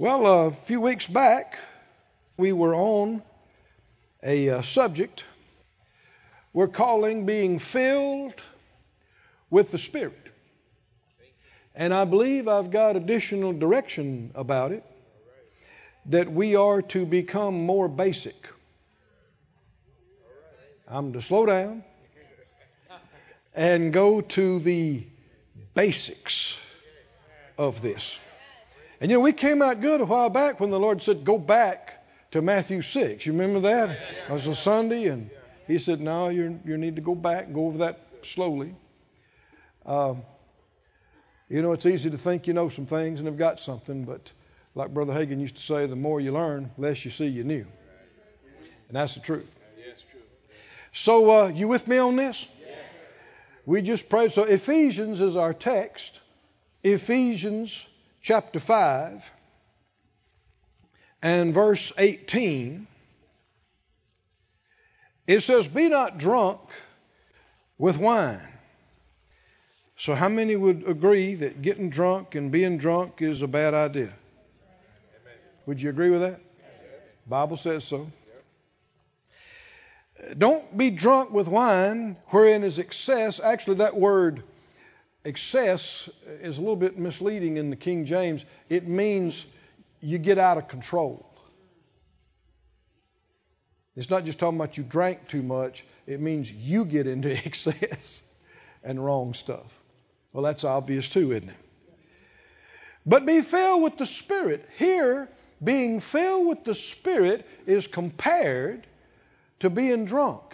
Well, a few weeks back, we were on a uh, subject we're calling being filled with the Spirit. And I believe I've got additional direction about it that we are to become more basic. I'm to slow down and go to the basics of this. And you know, we came out good a while back when the Lord said, Go back to Matthew 6. You remember that? It was a Sunday, and He said, No, you you need to go back and go over that slowly. Um, you know, it's easy to think you know some things and have got something, but like Brother Hagin used to say, the more you learn, the less you see you knew. And that's the truth. So, uh, you with me on this? We just prayed. So, Ephesians is our text. Ephesians chapter 5 and verse 18. It says, Be not drunk with wine. So, how many would agree that getting drunk and being drunk is a bad idea? Would you agree with that? Bible says so. Don't be drunk with wine, wherein is excess. Actually, that word excess is a little bit misleading in the King James. It means you get out of control. It's not just talking about you drank too much, it means you get into excess and wrong stuff. Well, that's obvious too, isn't it? But be filled with the Spirit. Here, being filled with the Spirit is compared to being drunk.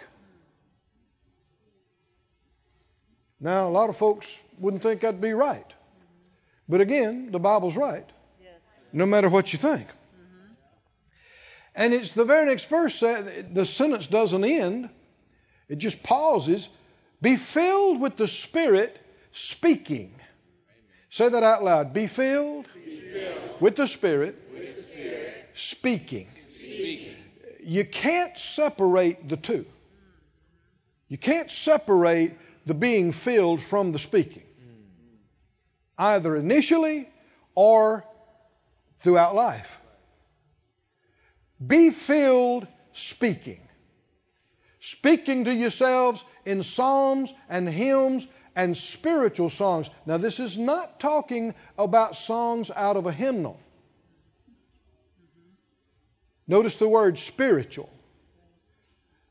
Now, a lot of folks wouldn't think that'd be right. But again, the Bible's right. No matter what you think. Mm-hmm. And it's the very next verse, the sentence doesn't end, it just pauses. Be filled with the Spirit, speaking. Amen. Say that out loud. Be filled, Be filled with the Spirit, with the Spirit speaking. speaking you can't separate the two. You can't separate the being filled from the speaking, either initially or throughout life. Be filled speaking. Speaking to yourselves in psalms and hymns and spiritual songs. Now, this is not talking about songs out of a hymnal. Notice the word spiritual.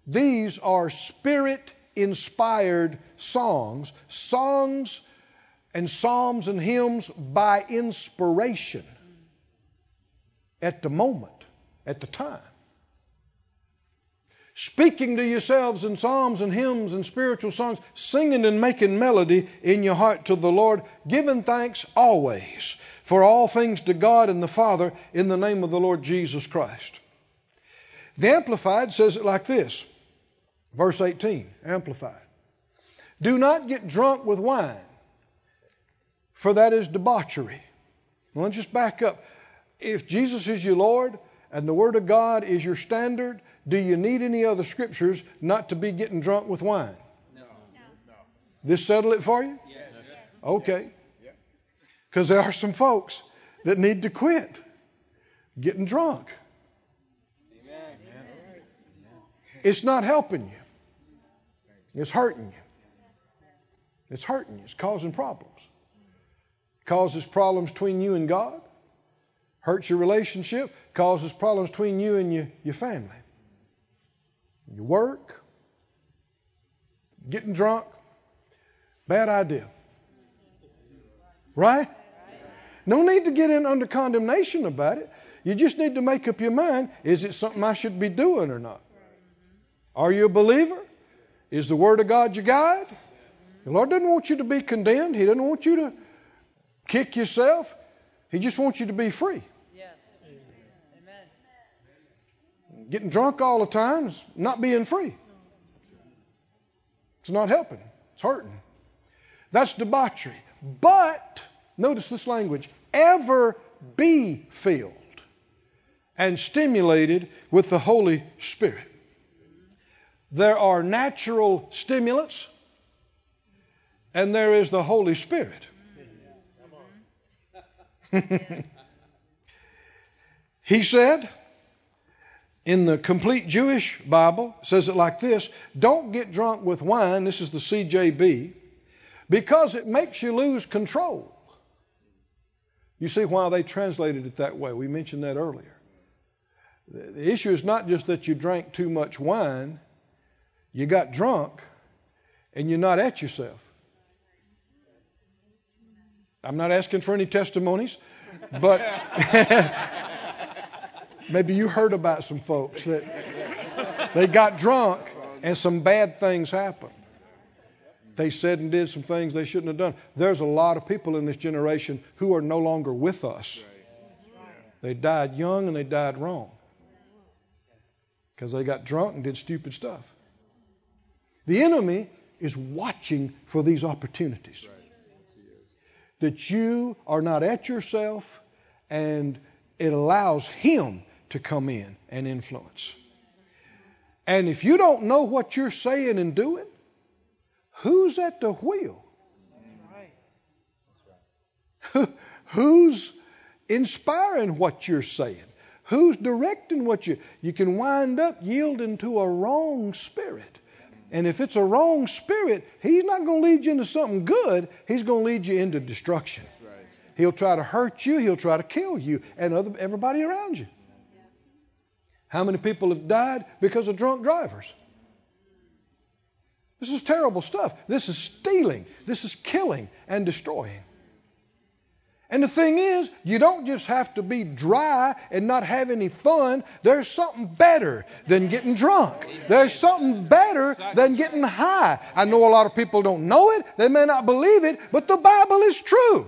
These are spirit inspired songs, songs and psalms and hymns by inspiration at the moment, at the time. Speaking to yourselves in psalms and hymns and spiritual songs, singing and making melody in your heart to the Lord, giving thanks always for all things to God and the Father in the name of the Lord Jesus Christ. The Amplified says it like this verse 18, Amplified. Do not get drunk with wine, for that is debauchery. Well, let's just back up. If Jesus is your Lord and the Word of God is your standard, do you need any other scriptures not to be getting drunk with wine? No. no. This settle it for you? Yes. Okay. Because there are some folks that need to quit getting drunk. It's not helping you. It's hurting you. It's hurting you. It's causing problems. It causes problems between you and God. Hurts your relationship. Causes problems between you and your, your family. Your work. Getting drunk. Bad idea. Right? No need to get in under condemnation about it. You just need to make up your mind is it something I should be doing or not? Are you a believer? Is the Word of God your guide? The Lord doesn't want you to be condemned. He doesn't want you to kick yourself. He just wants you to be free. Amen. Getting drunk all the time is not being free. It's not helping. It's hurting. That's debauchery. But, notice this language, ever be filled and stimulated with the Holy Spirit. There are natural stimulants, and there is the Holy Spirit. He said, in the complete Jewish Bible, says it like this Don't get drunk with wine, this is the CJB, because it makes you lose control. You see why they translated it that way. We mentioned that earlier. The issue is not just that you drank too much wine, you got drunk, and you're not at yourself. I'm not asking for any testimonies, but maybe you heard about some folks that they got drunk and some bad things happened. They said and did some things they shouldn't have done. There's a lot of people in this generation who are no longer with us. They died young and they died wrong because they got drunk and did stupid stuff. The enemy is watching for these opportunities that you are not at yourself and it allows him to come in and influence. And if you don't know what you're saying and doing, who's at the wheel? Who's inspiring what you're saying? Who's directing what you you can wind up yielding to a wrong spirit. And if it's a wrong spirit, he's not going to lead you into something good. He's going to lead you into destruction. Right. He'll try to hurt you. He'll try to kill you and other, everybody around you. How many people have died because of drunk drivers? This is terrible stuff. This is stealing. This is killing and destroying. And the thing is, you don't just have to be dry and not have any fun. There's something better than getting drunk. There's something better than getting high. I know a lot of people don't know it, they may not believe it, but the Bible is true.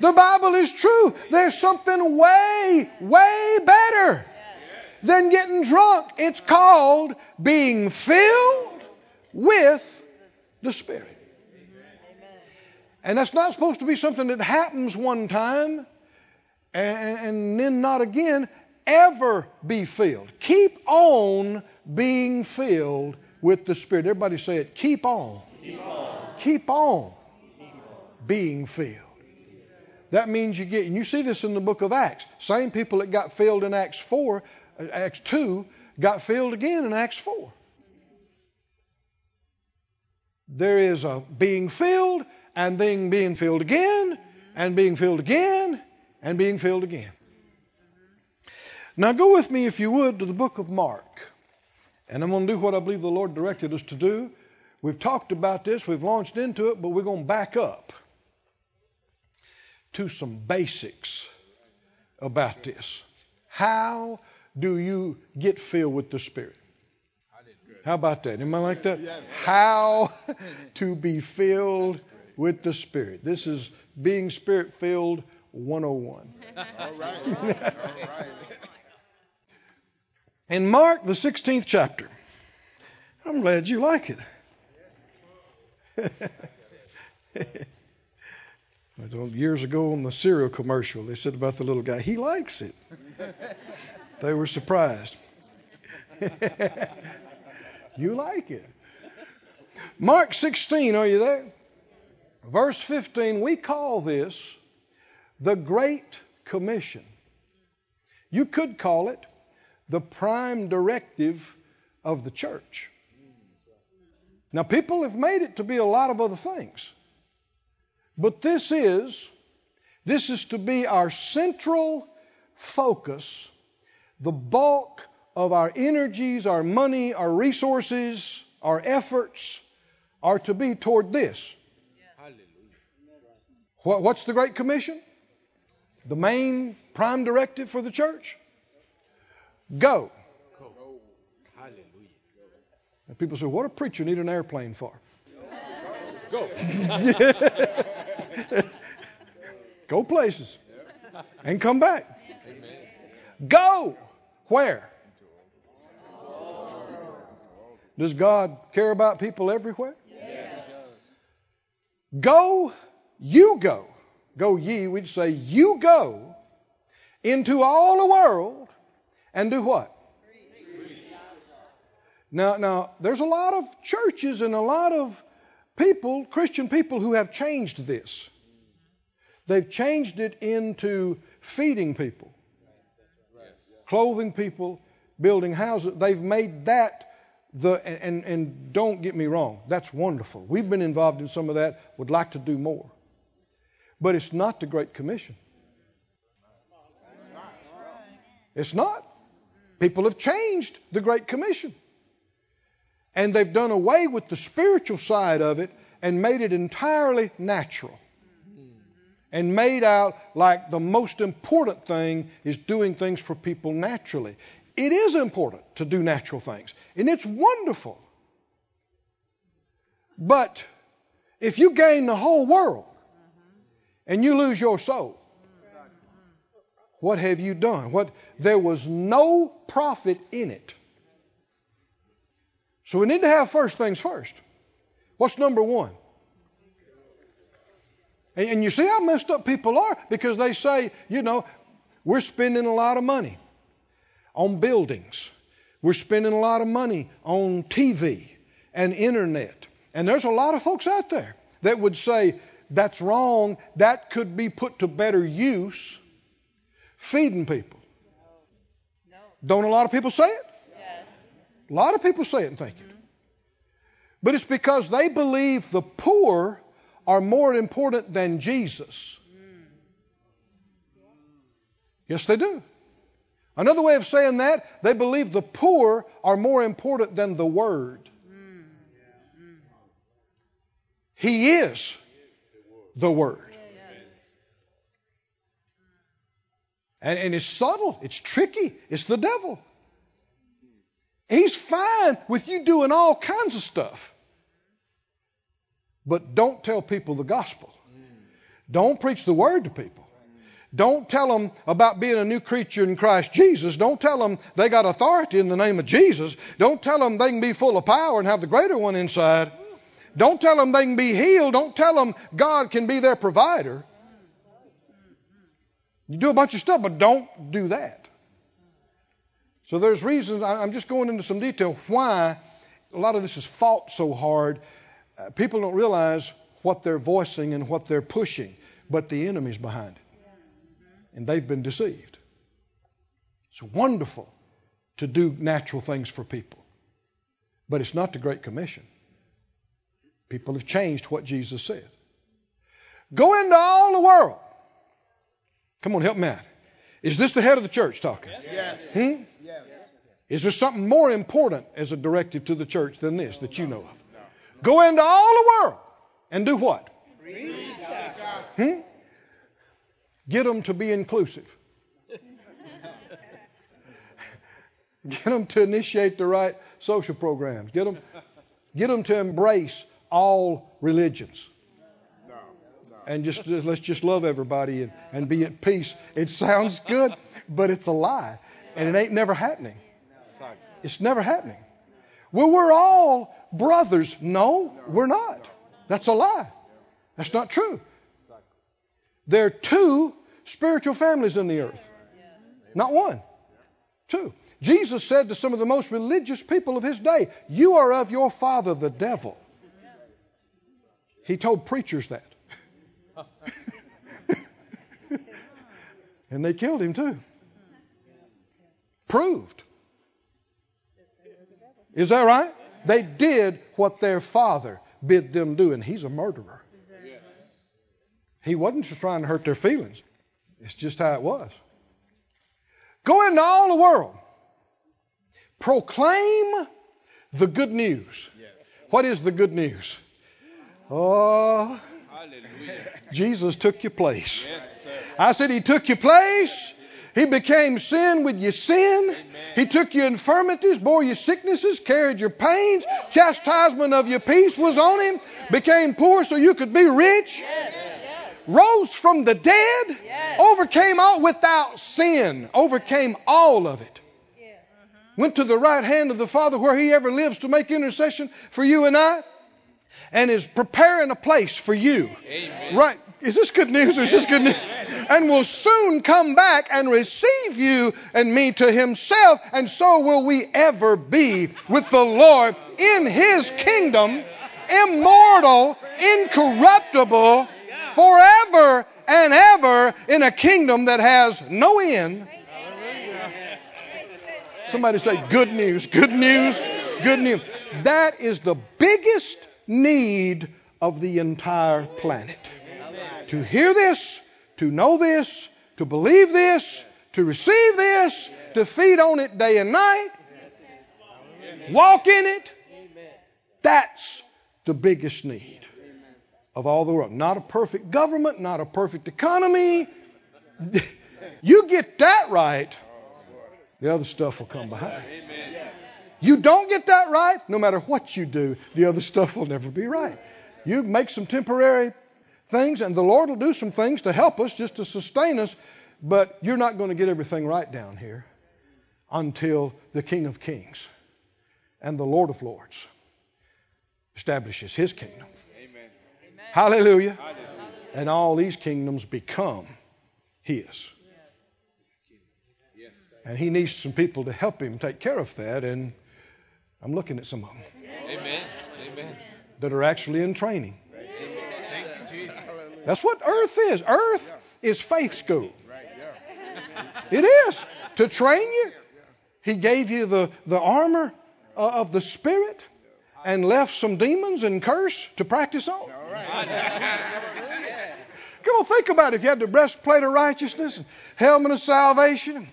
The Bible is true. There's something way, way better than getting drunk. It's called being filled with the Spirit. And that's not supposed to be something that happens one time and, and then not again. Ever be filled. Keep on being filled with the Spirit. Everybody say it. Keep on. Keep on. Keep on being filled. That means you get, and you see this in the book of Acts. Same people that got filled in Acts 4, uh, Acts 2, got filled again in Acts 4. There is a being filled and then being filled again, and being filled again, and being filled again. Now, go with me, if you would, to the book of Mark. And I'm going to do what I believe the Lord directed us to do. We've talked about this, we've launched into it, but we're going to back up to some basics about this. How do you get filled with the Spirit? How about that? Am I like that? How to be filled with the Spirit. This is being Spirit filled 101. All right. All right. In Mark, the 16th chapter. I'm glad you like it. Years ago on the cereal commercial, they said about the little guy, he likes it. they were surprised. you like it. Mark 16, are you there? Verse 15, we call this the Great Commission. You could call it the prime directive of the church. Now, people have made it to be a lot of other things. But this is, this is to be our central focus, the bulk of our energies, our money, our resources, our efforts are to be toward this. What, what's the Great Commission? The main prime directive for the church? Go. Hallelujah. And people say, what a preacher need an airplane for? Go. Go places and come back. Go. Where? Does God care about people everywhere? Yes. Go you go. Go ye, we'd say, you go into all the world and do what? Now, now, there's a lot of churches and a lot of people, Christian people, who have changed this. They've changed it into feeding people. clothing people, building houses. They've made that the, and, and don't get me wrong, that's wonderful. We've been involved in some of that, would like to do more. But it's not the Great Commission. It's not. People have changed the Great Commission. And they've done away with the spiritual side of it and made it entirely natural. And made out like the most important thing is doing things for people naturally. It is important to do natural things, and it's wonderful. But if you gain the whole world and you lose your soul, what have you done? What there was no profit in it. So we need to have first things first. What's number one? And you see how messed up people are because they say, you know, we're spending a lot of money on buildings. We're spending a lot of money on TV and internet. And there's a lot of folks out there that would say that's wrong. That could be put to better use feeding people. No. Don't a lot of people say it? Yes. A lot of people say it and think it. Mm-hmm. But it's because they believe the poor are more important than Jesus. Mm. Yes, they do. Another way of saying that, they believe the poor are more important than the Word. He is the Word. And, and it's subtle, it's tricky, it's the devil. He's fine with you doing all kinds of stuff. But don't tell people the gospel. Don't preach the word to people. Don't tell them about being a new creature in Christ Jesus. Don't tell them they got authority in the name of Jesus. Don't tell them they can be full of power and have the greater one inside. Don't tell them they can be healed. Don't tell them God can be their provider. You do a bunch of stuff, but don't do that. So there's reasons, I'm just going into some detail why a lot of this is fought so hard. Uh, people don't realize what they're voicing and what they're pushing, but the enemy's behind it. And they've been deceived. It's wonderful to do natural things for people, but it's not the Great Commission. People have changed what Jesus said. Go into all the world Come on, help me out. Is this the head of the church talking? Yes. Hmm? Yes. Is there something more important as a directive to the church than this that you know of? Go into all the world and do what? Hmm? Get them to be inclusive. Get them to initiate the right social programs. Get them, get them to embrace all religions and just, just let's just love everybody and, and be at peace. It sounds good, but it's a lie. And it ain't never happening. It's never happening. Well, we're all brothers. No, we're not. That's a lie. That's not true. There are two spiritual families in the earth, not one. Two. Jesus said to some of the most religious people of his day, You are of your father, the devil. He told preachers that. and they killed him too. Proved. Is that right? They did what their father bid them do, and he's a murderer. He wasn't just trying to hurt their feelings, it's just how it was. Go into all the world, proclaim the good news. What is the good news? Oh, Jesus took your place. Yes, I said, He took your place. He became sin with your sin. Amen. He took your infirmities, bore your sicknesses, carried your pains. Chastisement of your peace was on him. Became poor so you could be rich. Yes. Rose from the dead. Yes. Overcame all without sin. Overcame all of it. Uh-huh. Went to the right hand of the Father where he ever lives to make intercession for you and I and is preparing a place for you. Amen. Right. Is this good news or is this good news? And will soon come back and receive you and me to himself, and so will we ever be with the Lord in his kingdom, immortal, incorruptible, forever and ever in a kingdom that has no end Somebody say, good news, good news, good news. That is the biggest need of the entire planet. To hear this, to know this, to believe this, to receive this, to feed on it day and night, walk in it. That's the biggest need of all the world. Not a perfect government, not a perfect economy. You get that right, the other stuff will come behind. You don't get that right, no matter what you do, the other stuff will never be right. You make some temporary things, and the Lord will do some things to help us, just to sustain us, but you're not going to get everything right down here until the King of Kings and the Lord of Lords establishes his kingdom. Amen. Hallelujah. Hallelujah. And all these kingdoms become his. And he needs some people to help him take care of that, and I'm looking at some of them. Amen. Amen. That are actually in training. That's what earth is. Earth is faith school. It is. To train you. He gave you the, the armor uh, of the Spirit and left some demons and curse to practice on. Come on, think about it. If you had the breastplate of righteousness, and helmet of salvation,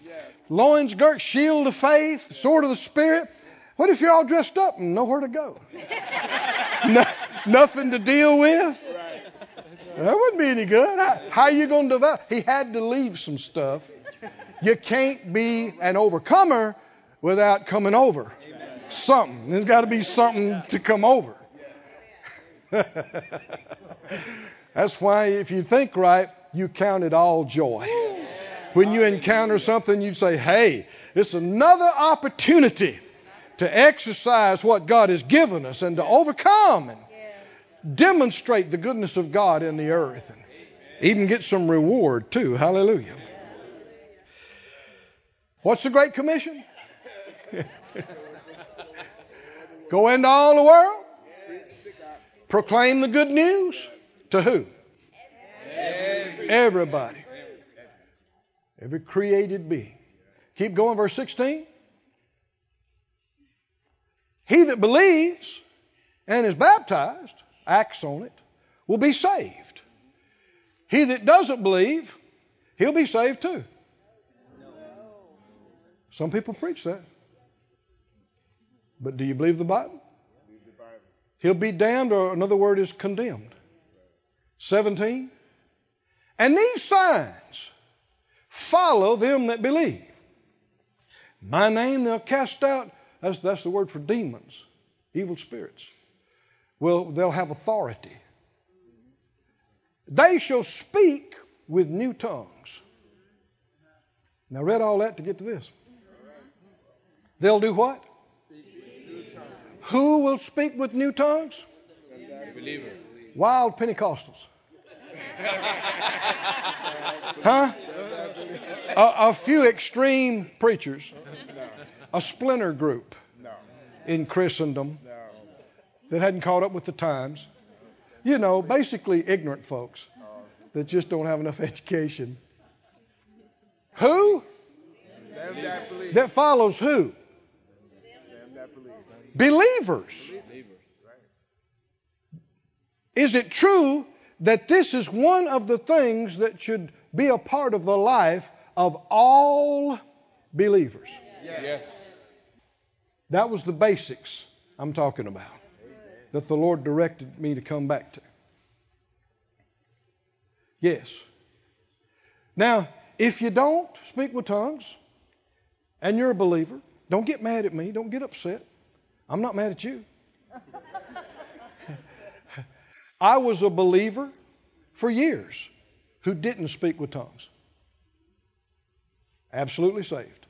loins girt, shield of faith, sword of the Spirit. What if you're all dressed up and nowhere to go? no, nothing to deal with? That wouldn't be any good. How, how are you going to develop? He had to leave some stuff. You can't be an overcomer without coming over. Something. There's got to be something to come over. That's why, if you think right, you count it all joy. When you encounter something, you say, hey, it's another opportunity to exercise what God has given us and to overcome and demonstrate the goodness of God in the earth and even get some reward too. Hallelujah. What's the Great Commission? Go into all the world, proclaim the good news to who? Everybody. Every created being. Keep going, verse 16. He that believes and is baptized, acts on it, will be saved. He that doesn't believe, he'll be saved too. Some people preach that. But do you believe the Bible? He'll be damned, or another word is condemned. 17. And these signs follow them that believe. My name they'll cast out, that's, that's the word for demons, evil spirits. Well, they'll have authority. They shall speak with new tongues. Now, read all that to get to this. They'll do what? Who will speak with new tongues? Wild Pentecostals. huh? A, a, few extreme preachers. A splinter group in Christendom that hadn't caught up with the times. You know, basically ignorant folks that just don't have enough education. Who? That, that follows who? Believers. Is it true that this is one of the things that should be a part of the life of all believers? Yes. That was the basics I'm talking about that the Lord directed me to come back to. Yes. Now, if you don't speak with tongues and you're a believer, don't get mad at me. Don't get upset. I'm not mad at you. I was a believer for years who didn't speak with tongues. Absolutely saved.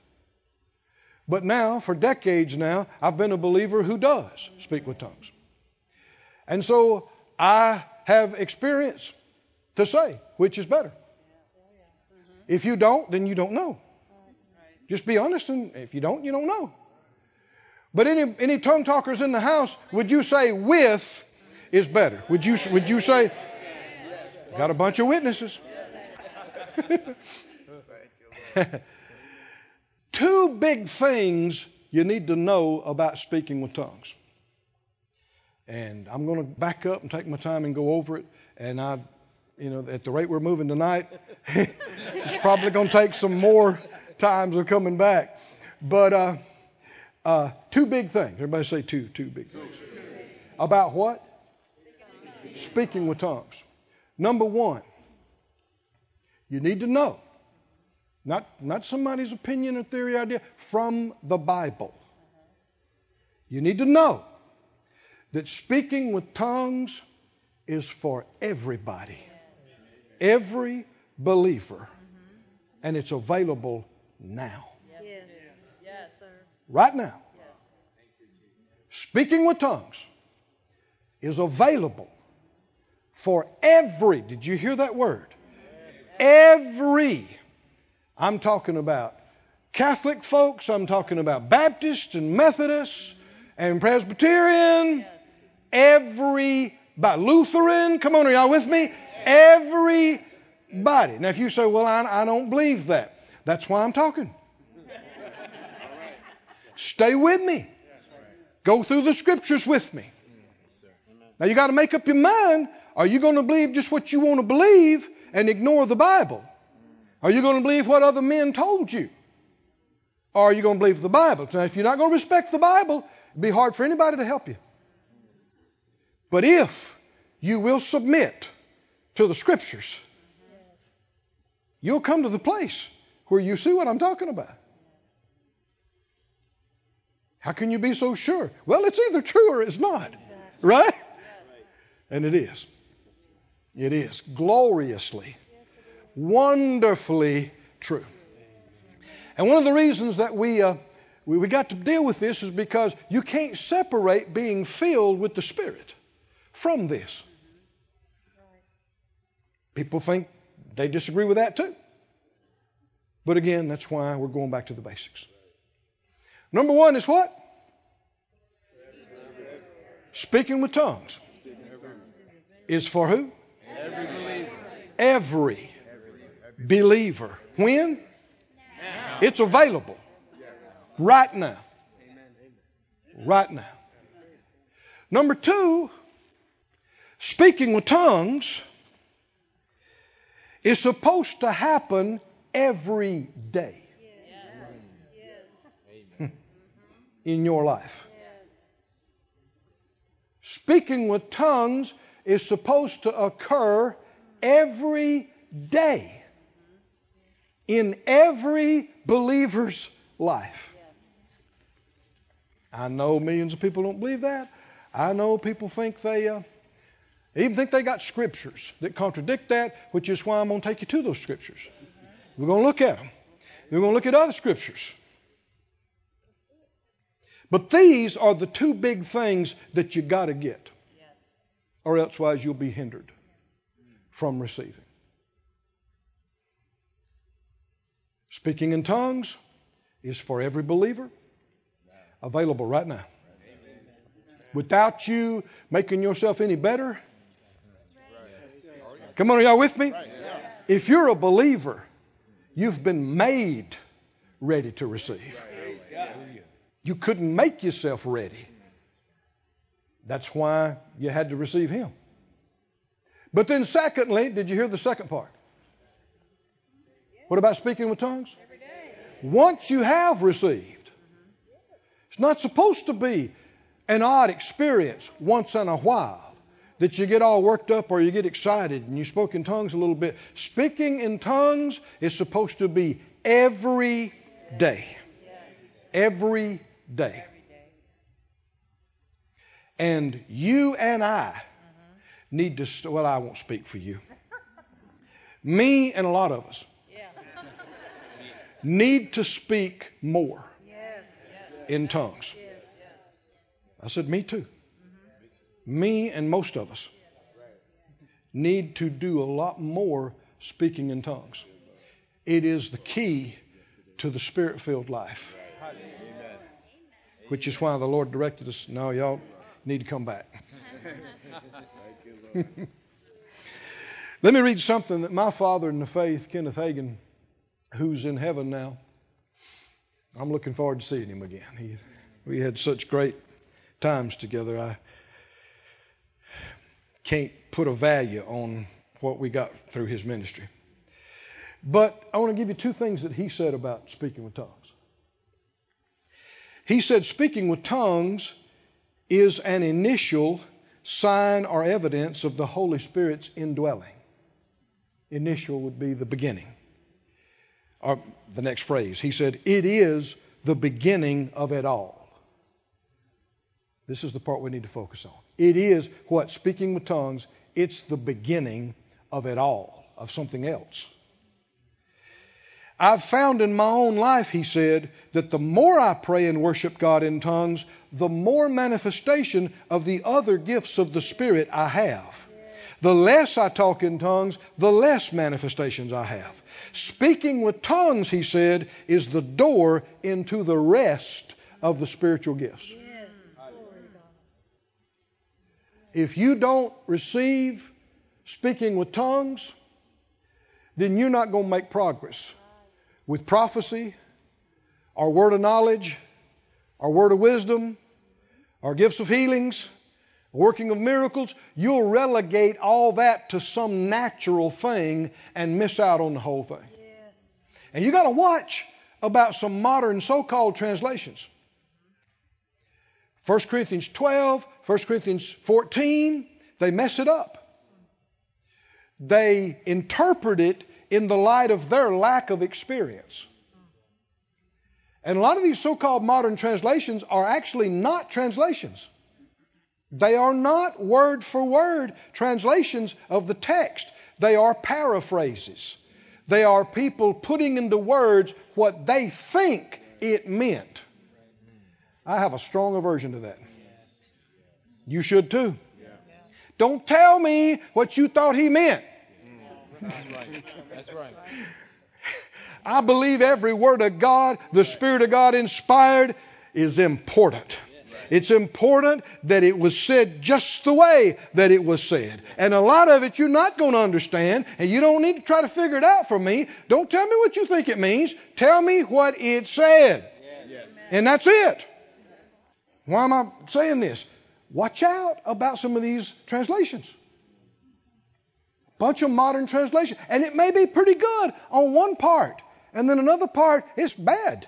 But now, for decades now, I've been a believer who does speak with tongues. And so I have experience to say which is better. If you don't, then you don't know. Just be honest, and if you don't, you don't know. But any, any tongue talkers in the house, would you say with is better? Would you, would you say, got a bunch of witnesses? two big things you need to know about speaking with tongues. And I'm going to back up and take my time and go over it. And I, you know, at the rate we're moving tonight, it's probably going to take some more times of coming back. But uh, uh, two big things. Everybody say two, two big things. About what? Speaking with tongues. Number one, you need to know, not, not somebody's opinion or theory idea, from the Bible. You need to know that speaking with tongues is for everybody, every believer, and it's available now. Yes. Yes, sir. Right now. Speaking with tongues is available for every. Did you hear that word? Every. I'm talking about Catholic folks, I'm talking about Baptists and Methodists and Presbyterian, every Lutheran. Come on, are y'all with me? Everybody. Now, if you say, well, I, I don't believe that, that's why I'm talking. Stay with me. Go through the scriptures with me. Now, you got to make up your mind. Are you going to believe just what you want to believe and ignore the Bible? Are you going to believe what other men told you? Or are you going to believe the Bible? Now, if you're not going to respect the Bible, it'd be hard for anybody to help you. But if you will submit to the Scriptures, you'll come to the place where you see what I'm talking about. How can you be so sure? Well, it's either true or it's not. Right? And it is. It is gloriously, wonderfully true. And one of the reasons that we, uh, we, we got to deal with this is because you can't separate being filled with the Spirit from this. People think they disagree with that too. But again, that's why we're going back to the basics. Number one is what? Speaking with tongues. Is for who? Every believer. Every believer. When? It's available. Right now. Right now. Number two, speaking with tongues is supposed to happen every day in your life. Speaking with tongues is supposed to occur every day in every believer's life. I know millions of people don't believe that. I know people think they uh, even think they got scriptures that contradict that, which is why I'm going to take you to those scriptures. We're going to look at them. We're going to look at other scriptures. But these are the two big things that you got to get, or elsewise you'll be hindered from receiving. Speaking in tongues is for every believer, available right now. Without you making yourself any better. Come on, are y'all with me? If you're a believer, you've been made ready to receive. You couldn't make yourself ready. That's why you had to receive Him. But then, secondly, did you hear the second part? What about speaking with tongues? Once you have received, it's not supposed to be an odd experience once in a while that you get all worked up or you get excited and you spoke in tongues a little bit. Speaking in tongues is supposed to be every day. Every day. And you and I need to, well, I won't speak for you. Me and a lot of us need to speak more in tongues. I said, me too. Me and most of us need to do a lot more speaking in tongues. It is the key to the spirit filled life which is why the Lord directed us. No, y'all need to come back. Let me read something that my father in the faith, Kenneth Hagin, who's in heaven now, I'm looking forward to seeing him again. He, we had such great times together. I can't put a value on what we got through his ministry. But I want to give you two things that he said about speaking with tongues. He said speaking with tongues is an initial sign or evidence of the Holy Spirit's indwelling. Initial would be the beginning. Or the next phrase. He said, It is the beginning of it all. This is the part we need to focus on. It is what? Speaking with tongues, it's the beginning of it all, of something else. I've found in my own life, he said, that the more I pray and worship God in tongues, the more manifestation of the other gifts of the Spirit I have. The less I talk in tongues, the less manifestations I have. Speaking with tongues, he said, is the door into the rest of the spiritual gifts. If you don't receive speaking with tongues, then you're not going to make progress with prophecy, our word of knowledge, our word of wisdom, our gifts of healings, working of miracles, you'll relegate all that to some natural thing and miss out on the whole thing. Yes. And you got to watch about some modern so called translations. 1 Corinthians 12, 1 Corinthians 14, they mess it up. They interpret it in the light of their lack of experience. And a lot of these so called modern translations are actually not translations. They are not word for word translations of the text, they are paraphrases. They are people putting into words what they think it meant. I have a strong aversion to that. You should too. Don't tell me what you thought he meant. That's right. That's right. I believe every word of God, the Spirit of God inspired, is important. It's important that it was said just the way that it was said. And a lot of it you're not going to understand, and you don't need to try to figure it out for me. Don't tell me what you think it means. Tell me what it said. Yes. And that's it. Why am I saying this? Watch out about some of these translations bunch of modern translations. And it may be pretty good on one part, and then another part is bad.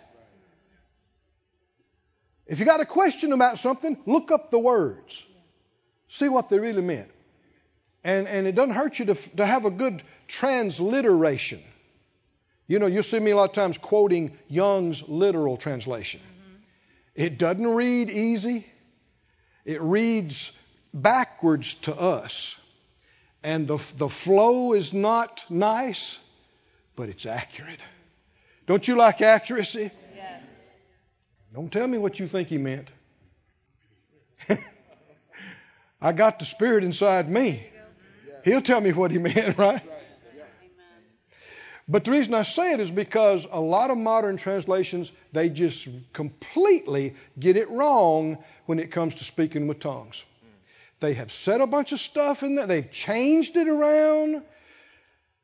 If you got a question about something, look up the words. See what they really meant. And, and it doesn't hurt you to, to have a good transliteration. You know, you'll see me a lot of times quoting Young's literal translation. Mm-hmm. It doesn't read easy, it reads backwards to us and the, the flow is not nice, but it's accurate. Don't you like accuracy? Don't tell me what you think he meant. I got the Spirit inside me. He'll tell me what he meant, right? But the reason I say it is because a lot of modern translations, they just completely get it wrong when it comes to speaking with tongues. They have said a bunch of stuff in there. They've changed it around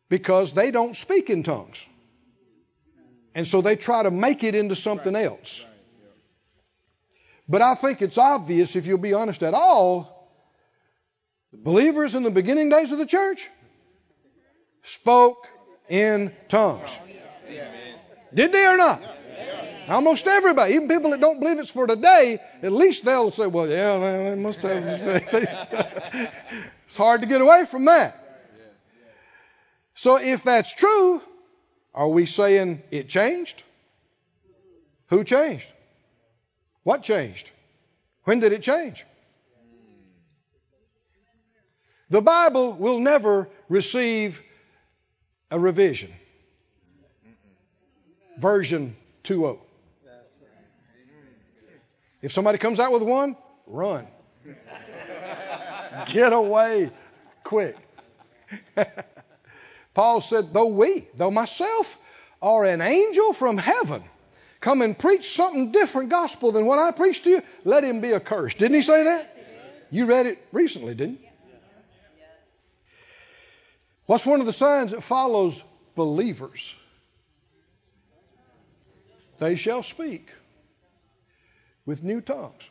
because they don't speak in tongues. And so they try to make it into something else. But I think it's obvious, if you'll be honest at all, the believers in the beginning days of the church spoke in tongues. Did they or not? Almost everybody, even people that don't believe it's for today, at least they'll say, well, yeah, they must have. it's hard to get away from that. So if that's true, are we saying it changed? Who changed? What changed? When did it change? The Bible will never receive a revision. Version 2.0. If somebody comes out with one, run. Get away quick. Paul said, though we, though myself, are an angel from heaven, come and preach something different gospel than what I preached to you, let him be accursed. Didn't he say that? You read it recently, didn't you? What's one of the signs that follows believers? they shall speak with new tongues.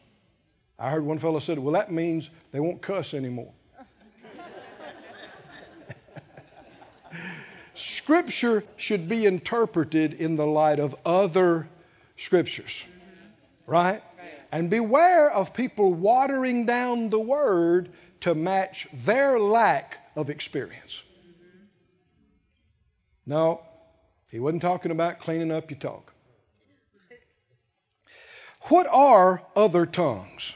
I heard one fellow said, Well, that means they won't cuss anymore. Scripture should be interpreted in the light of other scriptures, right? And beware of people watering down the word to match their lack of experience. No, he wasn't talking about cleaning up your talk. What are other tongues?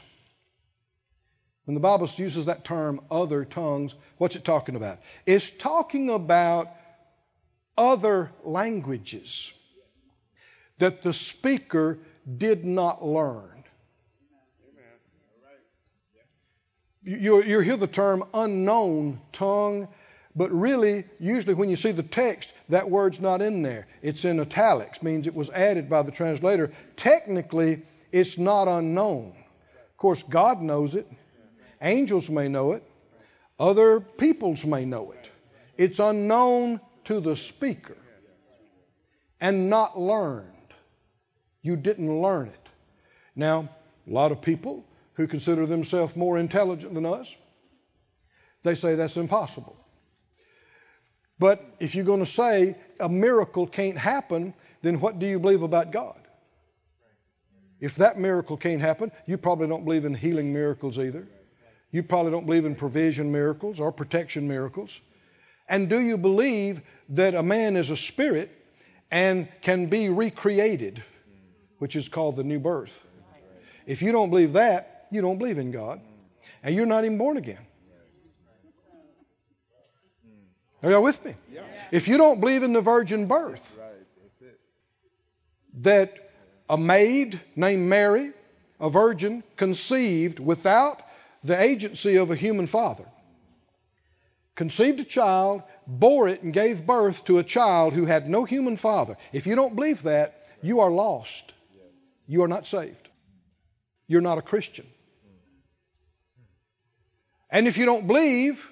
When the Bible uses that term, other tongues, what's it talking about? It's talking about other languages that the speaker did not learn. You, you hear the term unknown tongue, but really, usually when you see the text, that word's not in there. It's in italics, means it was added by the translator. Technically, it's not unknown. Of course, God knows it. Angels may know it. Other peoples may know it. It's unknown to the speaker and not learned. You didn't learn it. Now, a lot of people who consider themselves more intelligent than us, they say that's impossible. But if you're going to say a miracle can't happen, then what do you believe about God? If that miracle can't happen, you probably don't believe in healing miracles either. You probably don't believe in provision miracles or protection miracles. And do you believe that a man is a spirit and can be recreated, which is called the new birth? If you don't believe that, you don't believe in God. And you're not even born again. Are y'all with me? If you don't believe in the virgin birth, that a maid named Mary, a virgin, conceived without the agency of a human father, conceived a child, bore it, and gave birth to a child who had no human father. If you don't believe that, you are lost. You are not saved. You're not a Christian. And if you don't believe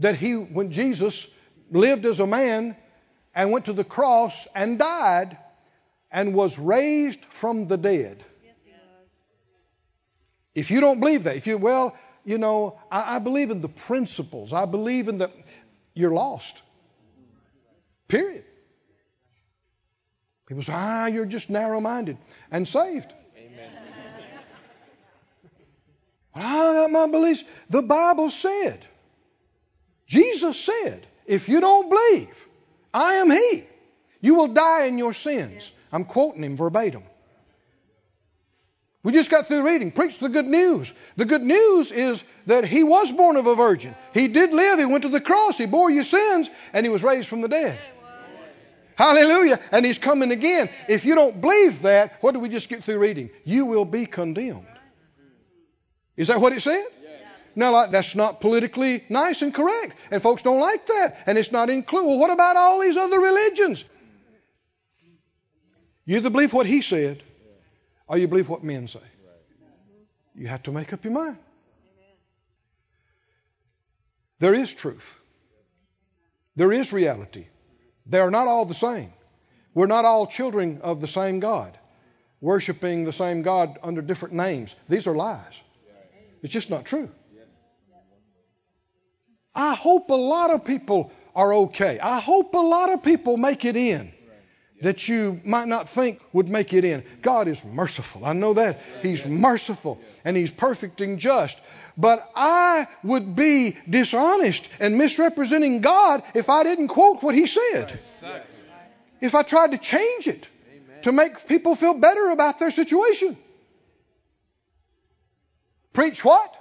that he, when Jesus lived as a man and went to the cross and died, and was raised from the dead. If you don't believe that, if you, well, you know, I, I believe in the principles, I believe in the, you're lost. Period. People say, ah, you're just narrow minded and saved. Amen. well, I got my beliefs. The Bible said, Jesus said, if you don't believe, I am He. You will die in your sins. I'm quoting him verbatim. We just got through reading. Preach the good news. The good news is that he was born of a virgin. He did live. He went to the cross. He bore your sins, and he was raised from the dead. Hallelujah. And he's coming again. If you don't believe that, what did we just get through reading? You will be condemned. Is that what it said? Now, that's not politically nice and correct. And folks don't like that. And it's not included. Well, what about all these other religions? You either believe what he said or you believe what men say. You have to make up your mind. There is truth. There is reality. They are not all the same. We're not all children of the same God, worshiping the same God under different names. These are lies. It's just not true. I hope a lot of people are okay. I hope a lot of people make it in that you might not think would make it in. God is merciful. I know that. He's merciful and He's perfect and just. But I would be dishonest and misrepresenting God if I didn't quote what He said. If I tried to change it to make people feel better about their situation. Preach what?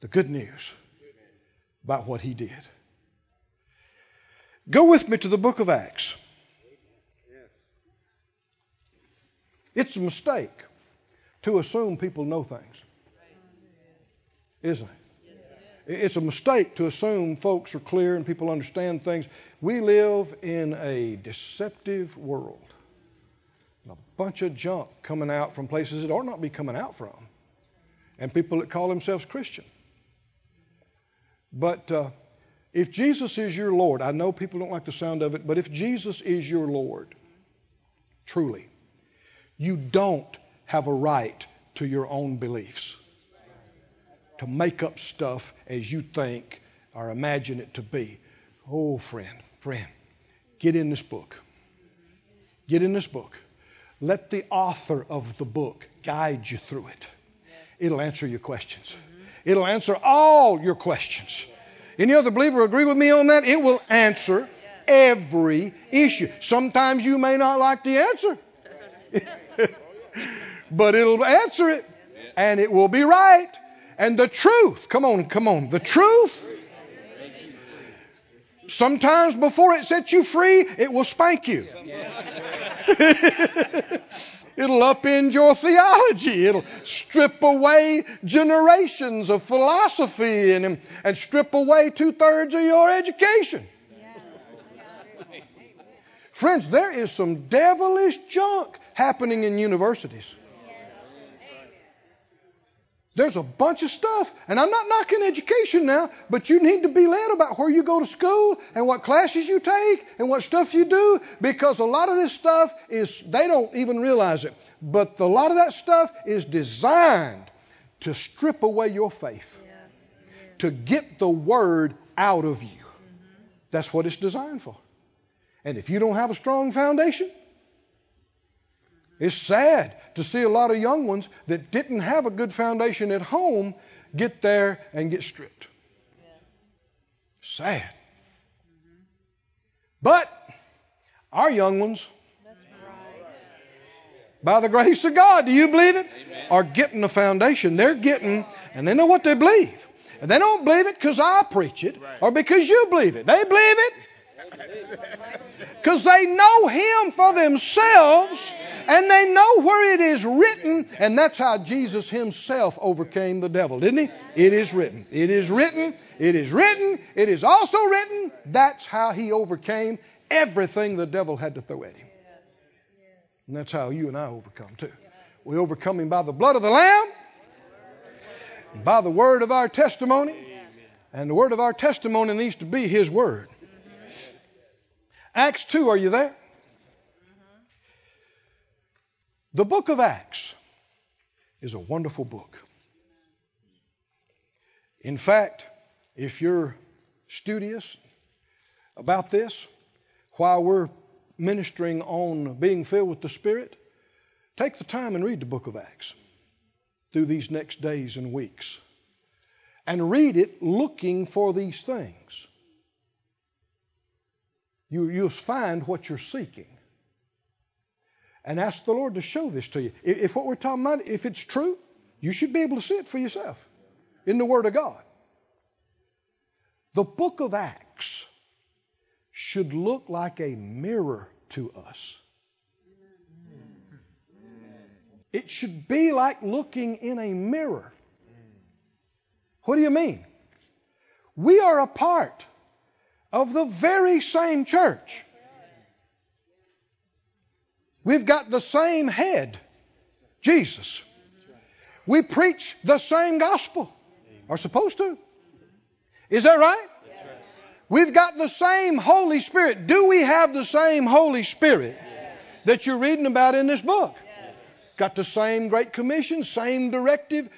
The good news about what He did. Go with me to the book of Acts. It's a mistake to assume people know things, isn't it? It's a mistake to assume folks are clear and people understand things. We live in a deceptive world. A bunch of junk coming out from places it ought not be coming out from. And people that call themselves Christian. But uh, if Jesus is your Lord, I know people don't like the sound of it, but if Jesus is your Lord, truly. You don't have a right to your own beliefs, to make up stuff as you think or imagine it to be. Oh, friend, friend, get in this book. Get in this book. Let the author of the book guide you through it. It'll answer your questions. It'll answer all your questions. Any other believer agree with me on that? It will answer every issue. Sometimes you may not like the answer, but it'll answer it and it will be right. And the truth, come on, come on, the truth. Sometimes before it sets you free, it will spank you. It'll upend your theology. It'll strip away generations of philosophy and, and strip away two thirds of your education. Friends, there is some devilish junk happening in universities. There's a bunch of stuff, and I'm not knocking education now, but you need to be led about where you go to school and what classes you take and what stuff you do because a lot of this stuff is, they don't even realize it, but a lot of that stuff is designed to strip away your faith, yeah. Yeah. to get the word out of you. Mm-hmm. That's what it's designed for. And if you don't have a strong foundation, it's sad to see a lot of young ones that didn't have a good foundation at home get there and get stripped. Sad. But our young ones, by the grace of God, do you believe it? Amen. Are getting the foundation. They're getting, and they know what they believe. And they don't believe it because I preach it or because you believe it. They believe it because they know Him for themselves and they know where it is written, and that's how Jesus himself overcame the devil, didn't he? It is written. It is written. It is written. It is also written. That's how he overcame everything the devil had to throw at him. And that's how you and I overcome too. We overcome him by the blood of the Lamb, by the word of our testimony, and the word of our testimony needs to be his word. Acts 2, are you there? Mm-hmm. The book of Acts is a wonderful book. In fact, if you're studious about this, while we're ministering on being filled with the Spirit, take the time and read the book of Acts through these next days and weeks. And read it looking for these things. You, you'll find what you're seeking and ask the Lord to show this to you. If what we're talking about, if it's true, you should be able to see it for yourself in the Word of God. The book of Acts should look like a mirror to us. It should be like looking in a mirror. What do you mean? We are a part of the very same church. We've got the same head, Jesus. We preach the same gospel, are supposed to. Is that right? We've got the same Holy Spirit. Do we have the same Holy Spirit that you're reading about in this book? Got the same Great Commission, same directive.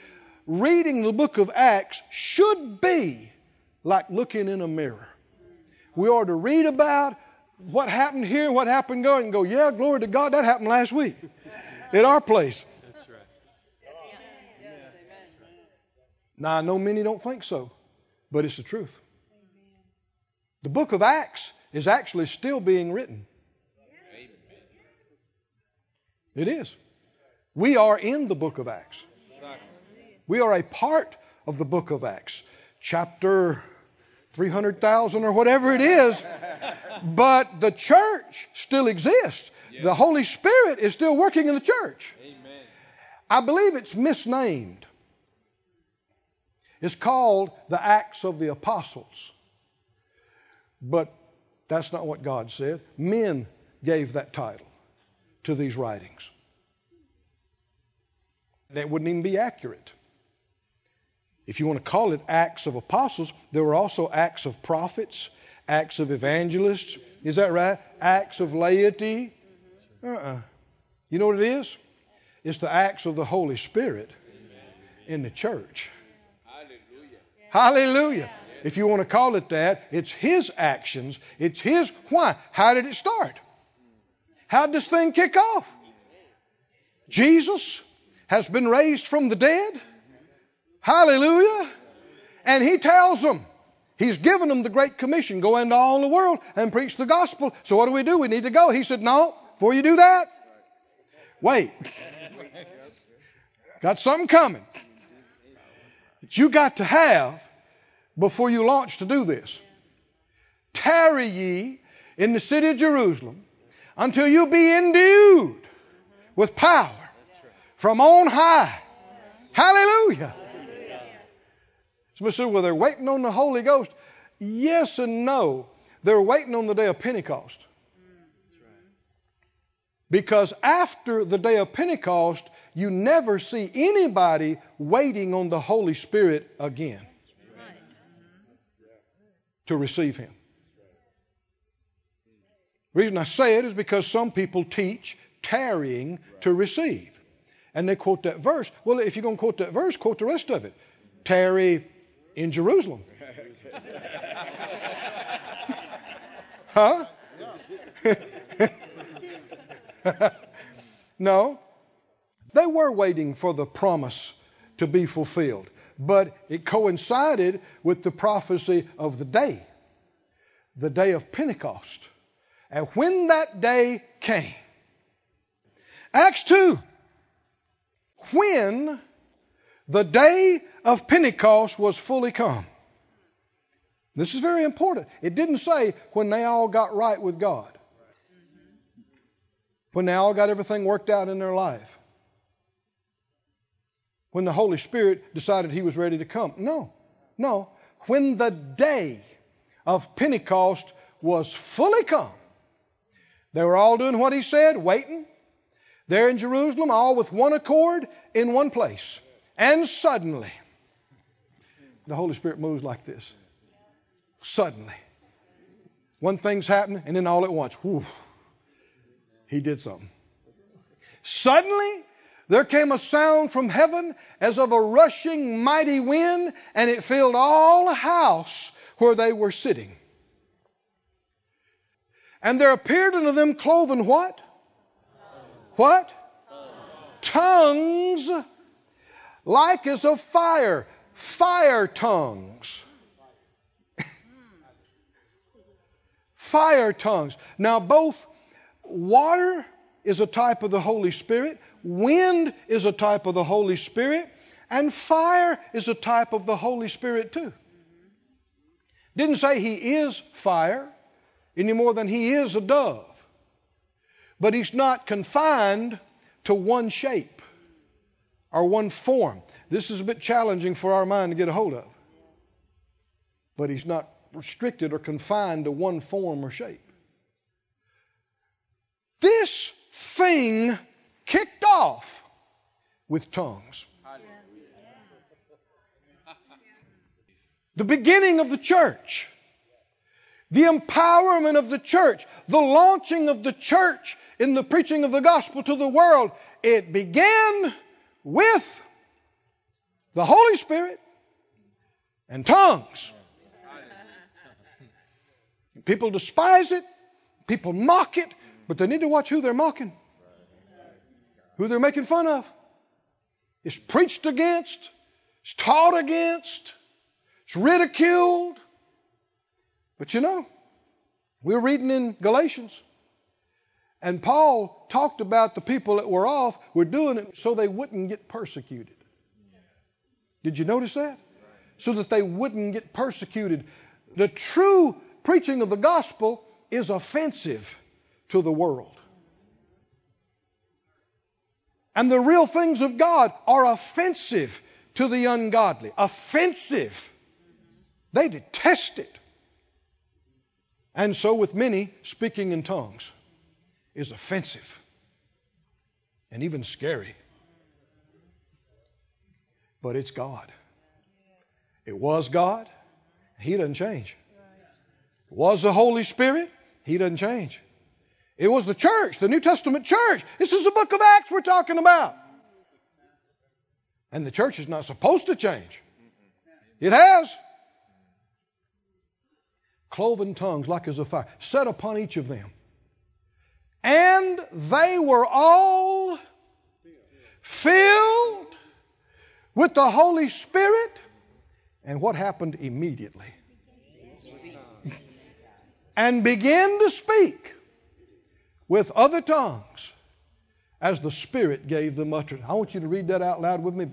Reading the book of Acts should be like looking in a mirror. We are to read about what happened here, and what happened there, and go, yeah, glory to God, that happened last week at our place. That's right. Now, I know many don't think so, but it's the truth. The book of Acts is actually still being written. It is. We are in the book of Acts. We are a part of the book of Acts. Chapter 300,000 or whatever it is. But the church still exists. The Holy Spirit is still working in the church. Amen. I believe it's misnamed. It's called the Acts of the Apostles. But that's not what God said. Men gave that title to these writings. That wouldn't even be accurate. If you want to call it Acts of Apostles, there were also Acts of Prophets, Acts of Evangelists. Is that right? Acts of laity. Uh-uh. You know what it is? It's the acts of the Holy Spirit in the church. Hallelujah. If you want to call it that, it's His actions. It's His. Why? How did it start? How did this thing kick off? Jesus has been raised from the dead. Hallelujah. And He tells them, He's given them the Great Commission go into all the world and preach the gospel. So what do we do? We need to go. He said, No, before you do that, wait. Got something coming that you got to have before you launch to do this. Tarry ye in the city of Jerusalem until you be endued with power from on high. Hallelujah. Somebody said, well, they're waiting on the Holy Ghost. Yes and no. They're waiting on the day of Pentecost. Because after the day of Pentecost, you never see anybody waiting on the Holy Spirit again to receive Him. The reason I say it is because some people teach tarrying to receive. And they quote that verse. Well, if you're going to quote that verse, quote the rest of it. Tarry in Jerusalem. huh? no. They were waiting for the promise to be fulfilled, but it coincided with the prophecy of the day, the day of Pentecost. And when that day came, Acts 2, when the day of Pentecost was fully come. This is very important. It didn't say when they all got right with God, when they all got everything worked out in their life when the Holy Spirit decided he was ready to come. No, no. When the day of Pentecost was fully come, they were all doing what he said, waiting. There in Jerusalem, all with one accord in one place. And suddenly, the Holy Spirit moves like this. Suddenly. One thing's happening, and then all at once, he did something. Suddenly, there came a sound from heaven as of a rushing mighty wind, and it filled all the house where they were sitting. And there appeared unto them cloven what? What? Tongues like as of fire. Fire tongues. fire tongues. Now, both water is a type of the Holy Spirit, Wind is a type of the Holy Spirit, and fire is a type of the Holy Spirit too. Didn't say he is fire any more than he is a dove. But he's not confined to one shape or one form. This is a bit challenging for our mind to get a hold of. But he's not restricted or confined to one form or shape. This thing kicked off with tongues. The beginning of the church, the empowerment of the church, the launching of the church in the preaching of the gospel to the world, it began with the Holy Spirit and tongues. People despise it, people mock it, but they need to watch who they're mocking who they're making fun of. It's preached against, it's taught against, it's ridiculed. But you know, we're reading in Galatians, and Paul talked about the people that were off were doing it so they wouldn't get persecuted. Did you notice that? So that they wouldn't get persecuted. The true preaching of the gospel is offensive to the world. And the real things of God are offensive to the ungodly. Offensive. They detest it. And so, with many, speaking in tongues is offensive and even scary. But it's God. It was God. He doesn't change. It was the Holy Spirit. He doesn't change. It was the church, the New Testament church. This is the book of Acts we're talking about. And the church is not supposed to change. It has. Cloven tongues like as a fire, set upon each of them. And they were all filled with the Holy Spirit. And what happened immediately? and began to speak with other tongues as the Spirit gave them utterance. I want you to read that out loud with me.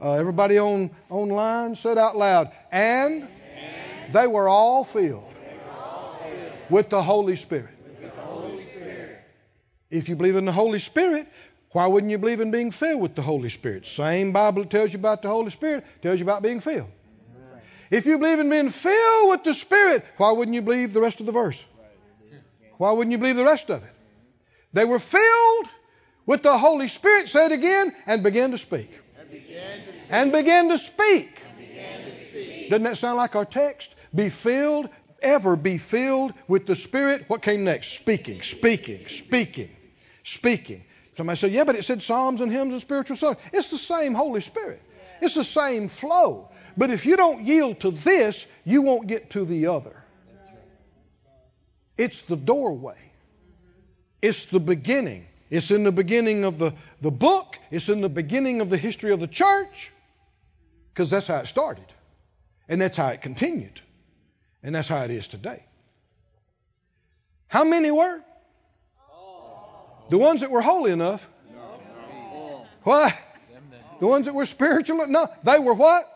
Uh, everybody on online, said out loud. And, and they were all filled, were all filled with, the Holy Spirit. with the Holy Spirit. If you believe in the Holy Spirit, why wouldn't you believe in being filled with the Holy Spirit? Same Bible that tells you about the Holy Spirit tells you about being filled. If you believe in being filled with the Spirit, why wouldn't you believe the rest of the verse? Why wouldn't you believe the rest of it? They were filled with the Holy Spirit, say it again, and began to speak. And began to speak. Doesn't that sound like our text? Be filled, ever be filled with the Spirit. What came next? Speaking, speaking, speaking, speaking. Somebody said, Yeah, but it said psalms and hymns and spiritual songs. It's the same Holy Spirit, it's the same flow. But if you don't yield to this, you won't get to the other. It's the doorway, it's the beginning. It's in the beginning of the, the book, it's in the beginning of the history of the church, because that's how it started. And that's how it continued. And that's how it is today. How many were? The ones that were holy enough. No. What? The ones that were spiritual? No, they were what?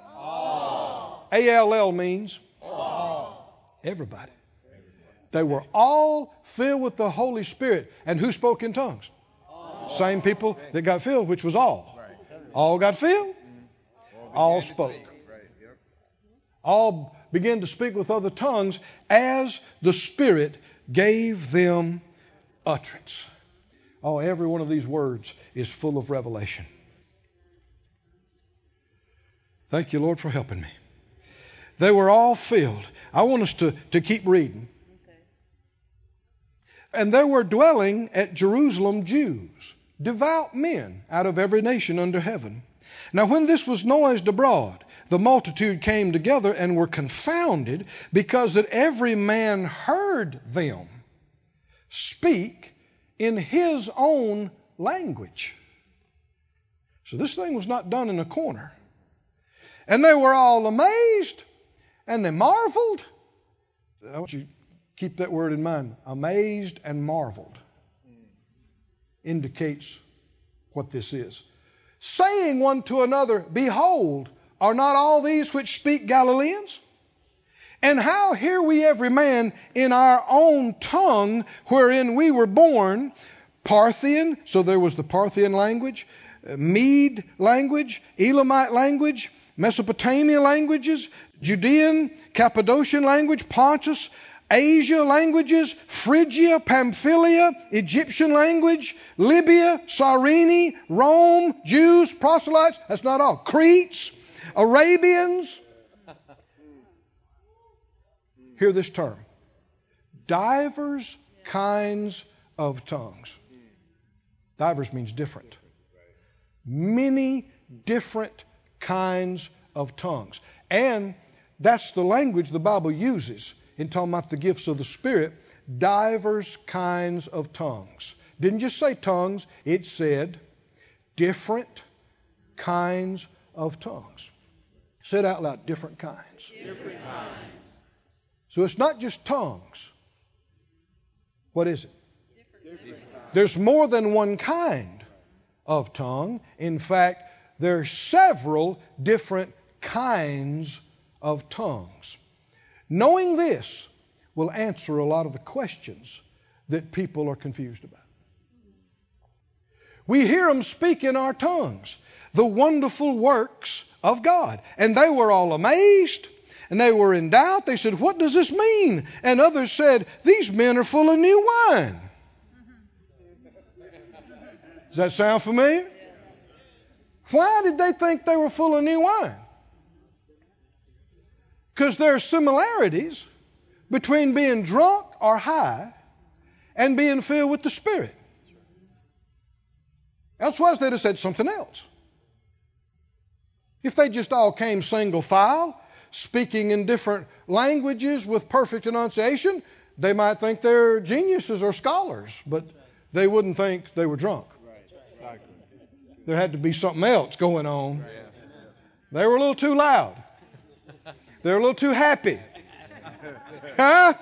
A L L A-L-L means all. everybody. They were all filled with the Holy Spirit. And who spoke in tongues? All. Same people that got filled, which was all. All got filled. All spoke. All began to speak with other tongues as the Spirit gave them utterance. Oh, every one of these words is full of revelation. Thank you, Lord, for helping me. They were all filled. I want us to, to keep reading. And there were dwelling at Jerusalem Jews, devout men out of every nation under heaven. Now, when this was noised abroad, the multitude came together and were confounded because that every man heard them speak in his own language. So this thing was not done in a corner. And they were all amazed and they marveled. I want you to keep that word in mind. Amazed and marveled indicates what this is. Saying one to another, Behold, are not all these which speak Galileans? And how hear we every man in our own tongue wherein we were born? Parthian, so there was the Parthian language, uh, Mede language, Elamite language, Mesopotamia languages, Judean, Cappadocian language, Pontus, Asia languages, Phrygia, Pamphylia, Egyptian language, Libya, Cyrene, Rome, Jews, proselytes, that's not all, Cretes, Arabians. Hear this term divers kinds of tongues. Divers means different. Many different kinds of tongues. And that's the language the Bible uses in talking about the gifts of the Spirit. Divers kinds of tongues. Didn't just say tongues, it said different kinds of tongues. Say it out loud different kinds. Different kinds. So it's not just tongues. What is it? There's more than one kind of tongue. In fact, there are several different kinds of tongues. Knowing this will answer a lot of the questions that people are confused about. We hear them speak in our tongues the wonderful works of God. And they were all amazed and they were in doubt. They said, What does this mean? And others said, These men are full of new wine. Does that sound familiar? Why did they think they were full of new wine? Because there are similarities between being drunk or high and being filled with the Spirit. Elsewise, they'd have said something else. If they just all came single file, speaking in different languages with perfect enunciation, they might think they're geniuses or scholars, but they wouldn't think they were drunk. There had to be something else going on. They were a little too loud. They were a little too happy. Huh?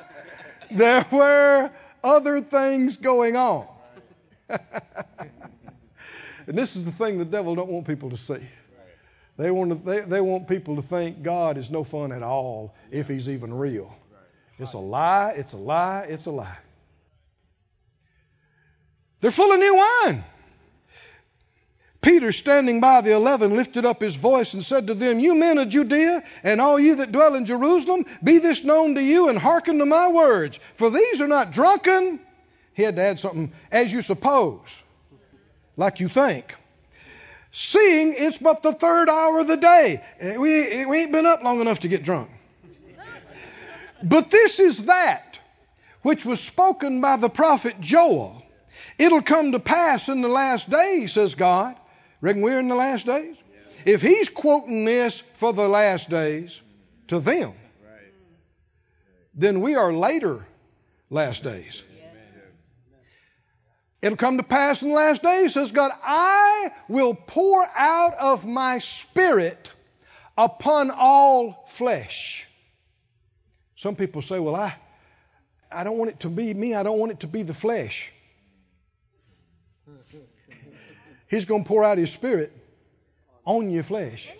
There were other things going on. and this is the thing the devil don't want people to see. They want, to, they, they want people to think God is no fun at all if he's even real. It's a lie, it's a lie, it's a lie. They're full of new wine. Peter, standing by the eleven, lifted up his voice and said to them, You men of Judea, and all you that dwell in Jerusalem, be this known to you, and hearken to my words. For these are not drunken. He had to add something, as you suppose, like you think seeing it's but the third hour of the day. Eh, we, we ain't been up long enough to get drunk. But this is that which was spoken by the prophet Joel. It'll come to pass in the last days, says God. Reckon we're in the last days? If he's quoting this for the last days to them, then we are later last days. It'll come to pass in the last days, says God, I will pour out of my spirit upon all flesh. Some people say, Well, I, I don't want it to be me, I don't want it to be the flesh. He's going to pour out His Spirit on your flesh.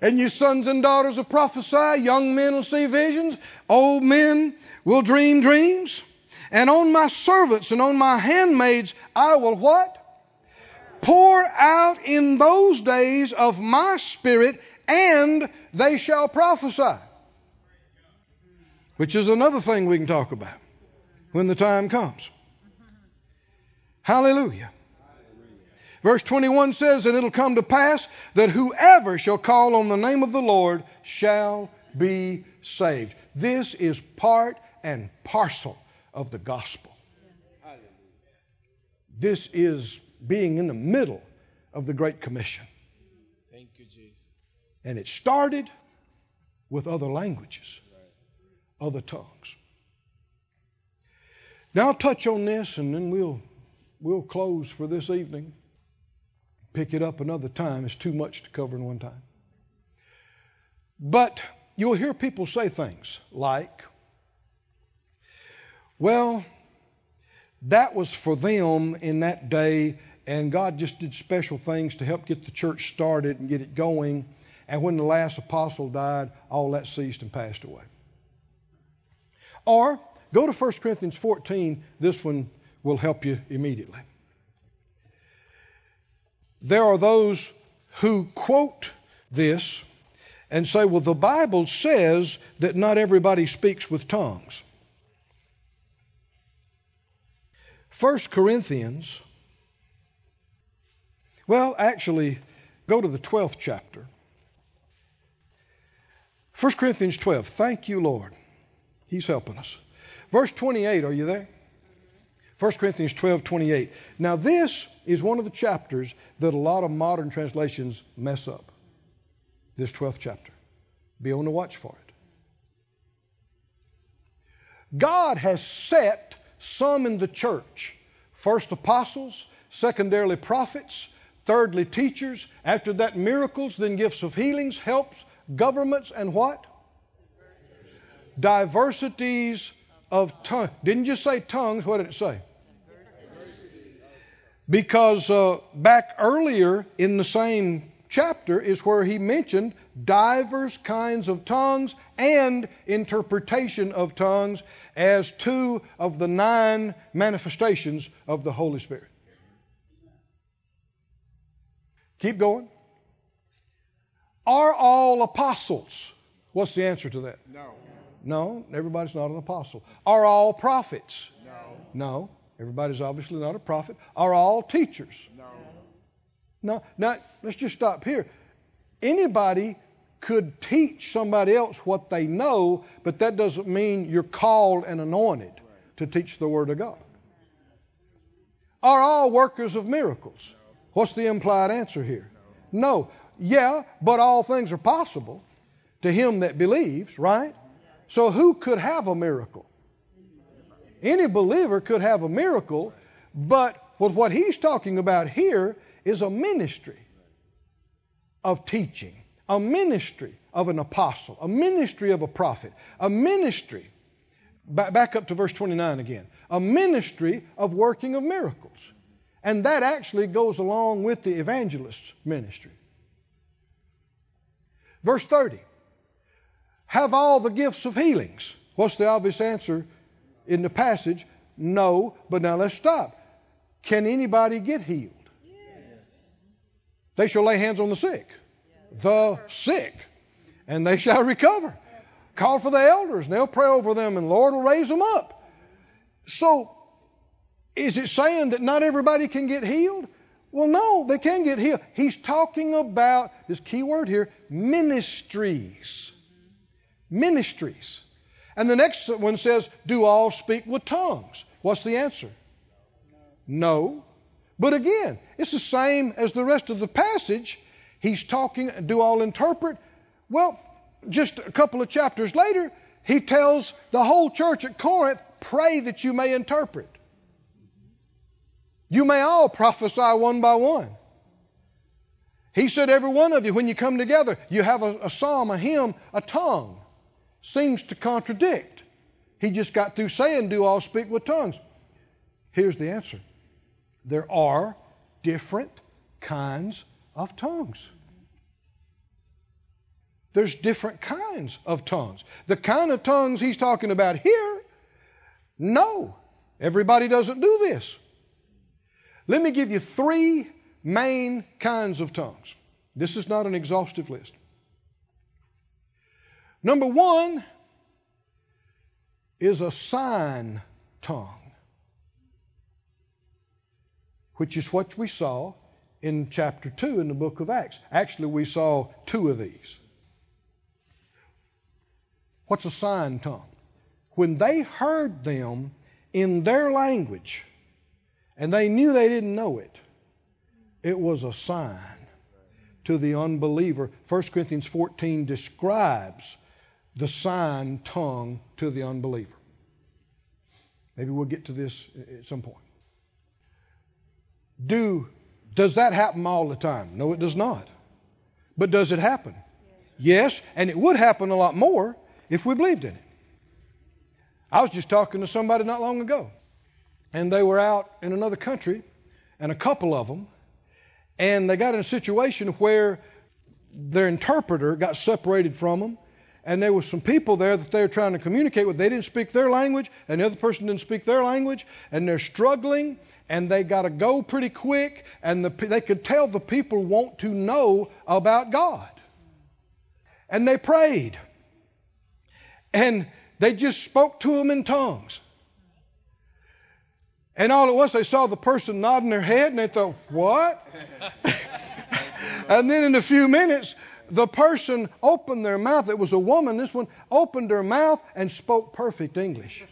And your sons and daughters will prophesy, young men will see visions, old men will dream dreams, and on my servants and on my handmaids I will what? Pour out in those days of my spirit, and they shall prophesy. Which is another thing we can talk about when the time comes. Hallelujah. Verse 21 says, And it'll come to pass that whoever shall call on the name of the Lord shall be saved. This is part and parcel of the gospel. This is being in the middle of the Great Commission. Thank you, Jesus. And it started with other languages, other tongues. Now I'll touch on this and then we'll we'll close for this evening. Pick it up another time. It's too much to cover in one time. But you'll hear people say things like, well, that was for them in that day, and God just did special things to help get the church started and get it going. And when the last apostle died, all that ceased and passed away. Or go to 1 Corinthians 14. This one will help you immediately. There are those who quote this and say, well, the Bible says that not everybody speaks with tongues. 1 Corinthians, well, actually, go to the 12th chapter. 1 Corinthians 12. Thank you, Lord. He's helping us. Verse 28, are you there? 1 Corinthians 12, 28. Now, this is one of the chapters that a lot of modern translations mess up. This 12th chapter. Be on the watch for it. God has set some in the church. First apostles, secondarily prophets, thirdly teachers, after that miracles, then gifts of healings, helps, governments, and what? Diversities of tongues. Didn't you say tongues? What did it say? Because uh, back earlier in the same chapter is where he mentioned divers kinds of tongues and interpretation of tongues as two of the nine manifestations of the Holy Spirit. Keep going. Are all apostles? What's the answer to that? No. No, everybody's not an apostle. Are all prophets? No. No, everybody's obviously not a prophet. Are all teachers? No. No. Now, let's just stop here. Anybody could teach somebody else what they know, but that doesn't mean you're called and anointed to teach the Word of God. Are all workers of miracles? What's the implied answer here? No. Yeah, but all things are possible to him that believes, right? So who could have a miracle? Any believer could have a miracle, but what he's talking about here is a ministry of teaching, a ministry of an apostle, a ministry of a prophet, a ministry. Back up to verse 29 again. A ministry of working of miracles. And that actually goes along with the evangelist's ministry. Verse 30 Have all the gifts of healings. What's the obvious answer in the passage? No, but now let's stop. Can anybody get healed? Yes. They shall lay hands on the sick. Yes. The sick, and they shall recover. Call for the elders, and they'll pray over them, and the Lord will raise them up. So, is it saying that not everybody can get healed? Well, no, they can get healed. He's talking about this key word here ministries. Mm-hmm. Ministries. And the next one says, Do all speak with tongues? What's the answer? No. But again, it's the same as the rest of the passage. He's talking, do all interpret? Well, just a couple of chapters later, he tells the whole church at Corinth, Pray that you may interpret. You may all prophesy one by one. He said, Every one of you, when you come together, you have a, a psalm, a hymn, a tongue. Seems to contradict. He just got through saying, Do all speak with tongues. Here's the answer there are different kinds of tongues. There's different kinds of tongues. The kind of tongues he's talking about here, no, everybody doesn't do this. Let me give you three main kinds of tongues. This is not an exhaustive list. Number one is a sign tongue, which is what we saw in chapter 2 in the book of Acts. Actually, we saw two of these. What's a sign tongue? When they heard them in their language, and they knew they didn't know it. It was a sign to the unbeliever. 1 Corinthians 14 describes the sign tongue to the unbeliever. Maybe we'll get to this at some point. Do does that happen all the time? No, it does not. But does it happen? Yes, and it would happen a lot more if we believed in it. I was just talking to somebody not long ago and they were out in another country, and a couple of them, and they got in a situation where their interpreter got separated from them, and there were some people there that they were trying to communicate with. They didn't speak their language, and the other person didn't speak their language, and they're struggling, and they got to go pretty quick, and the, they could tell the people want to know about God. And they prayed, and they just spoke to them in tongues. And all at once they saw the person nodding their head and they thought, What? and then in a few minutes, the person opened their mouth. It was a woman, this one opened her mouth and spoke perfect English.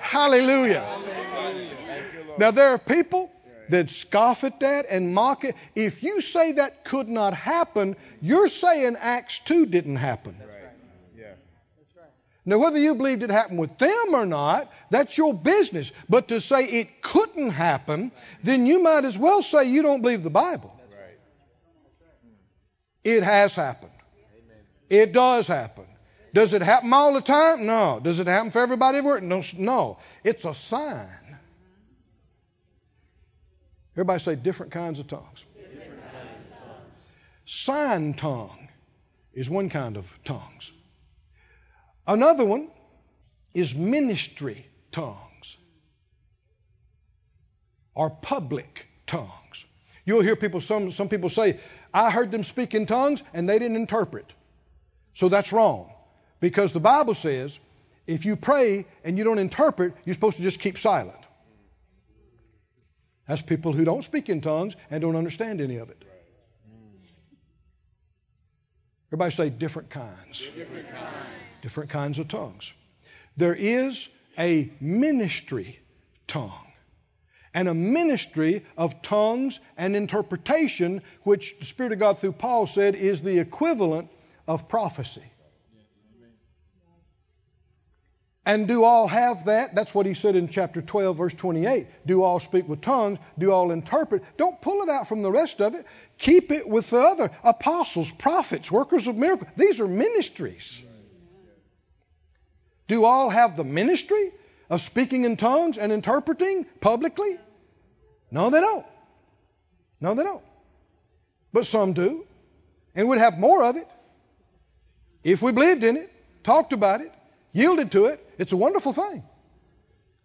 Hallelujah. Now, there are people that scoff at that and mock it. If you say that could not happen, you're saying Acts 2 didn't happen. Now, whether you believed it happened with them or not, that's your business. But to say it couldn't happen, then you might as well say you don't believe the Bible. It has happened. It does happen. Does it happen all the time? No. Does it happen for everybody everywhere? No. no. It's a sign. Everybody say different kinds of tongues. Kinds of tongues. Sign tongue is one kind of tongues. Another one is ministry tongues or public tongues. You'll hear people, some, some people say, I heard them speak in tongues and they didn't interpret. So that's wrong. Because the Bible says if you pray and you don't interpret, you're supposed to just keep silent. That's people who don't speak in tongues and don't understand any of it. Everybody say different kinds. Different kinds. Different kinds of tongues. There is a ministry tongue and a ministry of tongues and interpretation, which the Spirit of God through Paul said is the equivalent of prophecy. And do all have that? That's what he said in chapter 12, verse 28. Do all speak with tongues? Do all interpret? Don't pull it out from the rest of it. Keep it with the other apostles, prophets, workers of miracles. These are ministries. Do all have the ministry of speaking in tongues and interpreting publicly? No, they don't. No, they don't. But some do. And we'd have more of it if we believed in it, talked about it, yielded to it. It's a wonderful thing.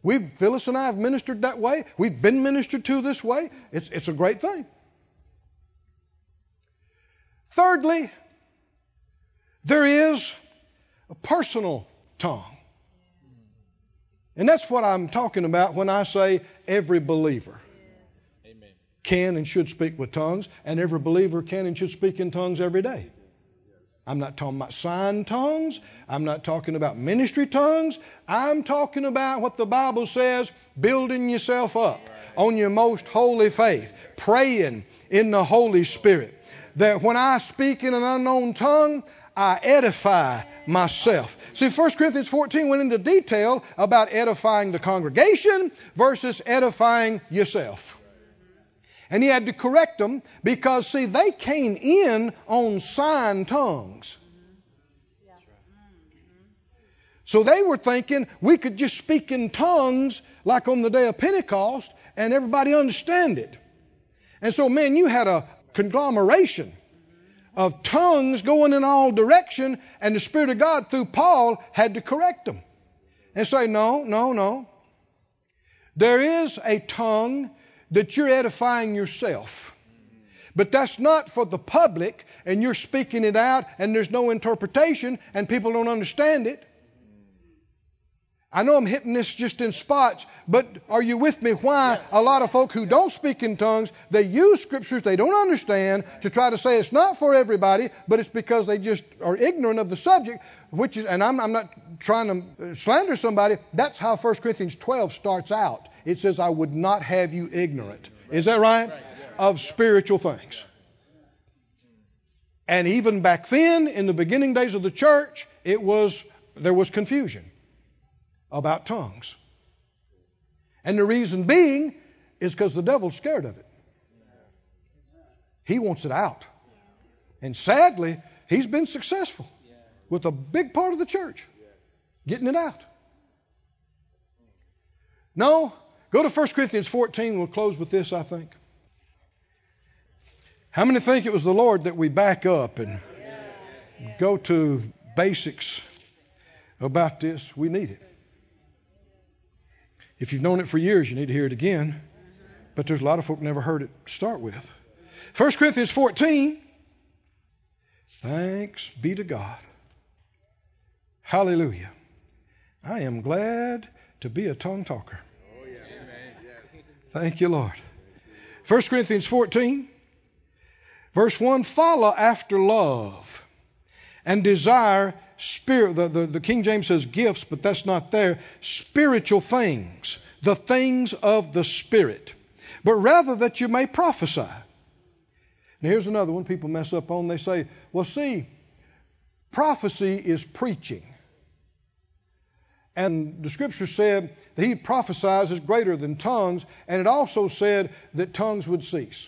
We've, Phyllis and I have ministered that way. We've been ministered to this way. It's, it's a great thing. Thirdly, there is a personal tongue. And that's what I'm talking about when I say every believer Amen. can and should speak with tongues, and every believer can and should speak in tongues every day. I'm not talking about sign tongues. I'm not talking about ministry tongues. I'm talking about what the Bible says building yourself up on your most holy faith, praying in the Holy Spirit. That when I speak in an unknown tongue, I edify myself. See, 1 Corinthians 14 went into detail about edifying the congregation versus edifying yourself. And he had to correct them because, see, they came in on sign tongues. So they were thinking we could just speak in tongues like on the day of Pentecost and everybody understand it. And so, man, you had a conglomeration of tongues going in all direction, and the Spirit of God through Paul had to correct them and say, no, no, no. There is a tongue that you're edifying yourself. But that's not for the public, and you're speaking it out, and there's no interpretation, and people don't understand it. I know I'm hitting this just in spots, but are you with me? Why a lot of folk who don't speak in tongues, they use scriptures they don't understand to try to say it's not for everybody, but it's because they just are ignorant of the subject, which is, and I'm, I'm not trying to uh, slander somebody, that's how 1 Corinthians 12 starts out. It says, I would not have you ignorant. Is that right? Of spiritual things. And even back then, in the beginning days of the church, it was, there was confusion about tongues. And the reason being is because the devil's scared of it. He wants it out. And sadly, he's been successful with a big part of the church getting it out. No, go to 1 Corinthians 14. We'll close with this, I think. How many think it was the Lord that we back up and go to basics about this? We need it. If you've known it for years, you need to hear it again. But there's a lot of folk never heard it start with. 1 Corinthians 14. Thanks be to God. Hallelujah. I am glad to be a tongue talker. Oh, yeah. Thank you, Lord. 1 Corinthians 14, verse 1 Follow after love and desire spirit. The, the, the, King James says gifts, but that's not there. Spiritual things, the things of the Spirit, but rather that you may prophesy. Now, here's another one people mess up on. They say, well, see, prophecy is preaching. And the scripture said that he prophesies is greater than tongues, and it also said that tongues would cease.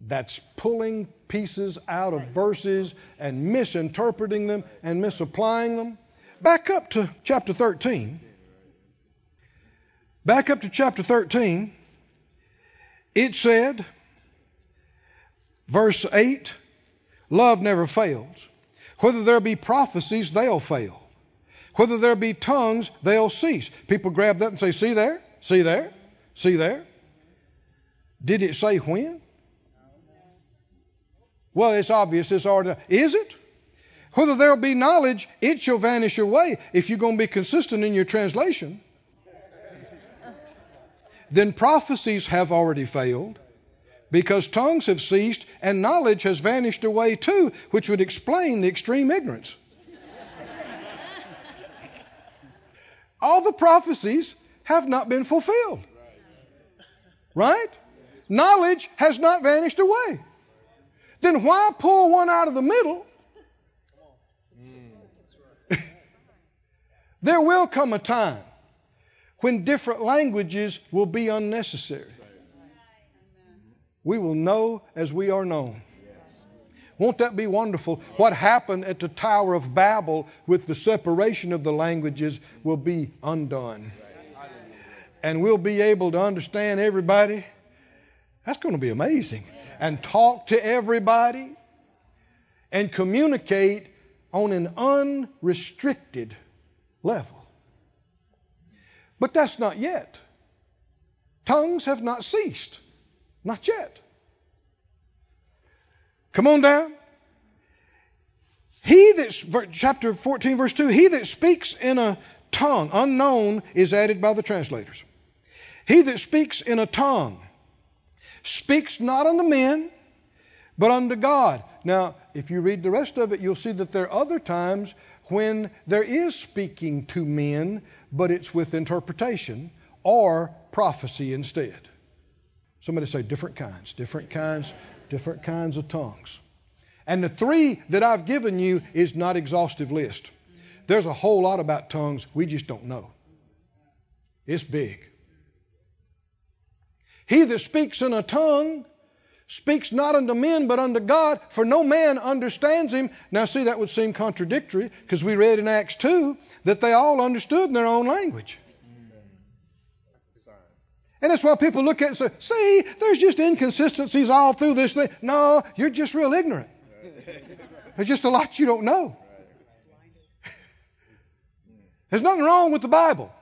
That's pulling pieces out of verses and misinterpreting them and misapplying them. Back up to chapter 13. Back up to chapter 13. It said, verse 8, love never fails. Whether there be prophecies, they'll fail. Whether there be tongues, they'll cease. People grab that and say, See there? See there? See there? Did it say when? Well, it's obvious it's already. Is it? Whether there'll be knowledge, it shall vanish away if you're going to be consistent in your translation. then prophecies have already failed because tongues have ceased and knowledge has vanished away too, which would explain the extreme ignorance. All the prophecies have not been fulfilled. Right? Knowledge has not vanished away. Then why pull one out of the middle? Mm. there will come a time when different languages will be unnecessary. We will know as we are known. Won't that be wonderful? What happened at the Tower of Babel with the separation of the languages will be undone. And we'll be able to understand everybody. That's going to be amazing. And talk to everybody and communicate on an unrestricted level. But that's not yet. Tongues have not ceased. Not yet. Come on down. He that, chapter 14, verse 2, he that speaks in a tongue unknown is added by the translators. He that speaks in a tongue speaks not unto men, but unto God. Now, if you read the rest of it, you'll see that there are other times when there is speaking to men, but it's with interpretation or prophecy instead. Somebody say different kinds, different kinds, different kinds of tongues. And the three that I've given you is not exhaustive list. There's a whole lot about tongues we just don't know. It's big. He that speaks in a tongue speaks not unto men but unto God, for no man understands him. Now, see, that would seem contradictory because we read in Acts 2 that they all understood in their own language. And that's why people look at it and say, see, there's just inconsistencies all through this thing. No, you're just real ignorant. There's just a lot you don't know. There's nothing wrong with the Bible.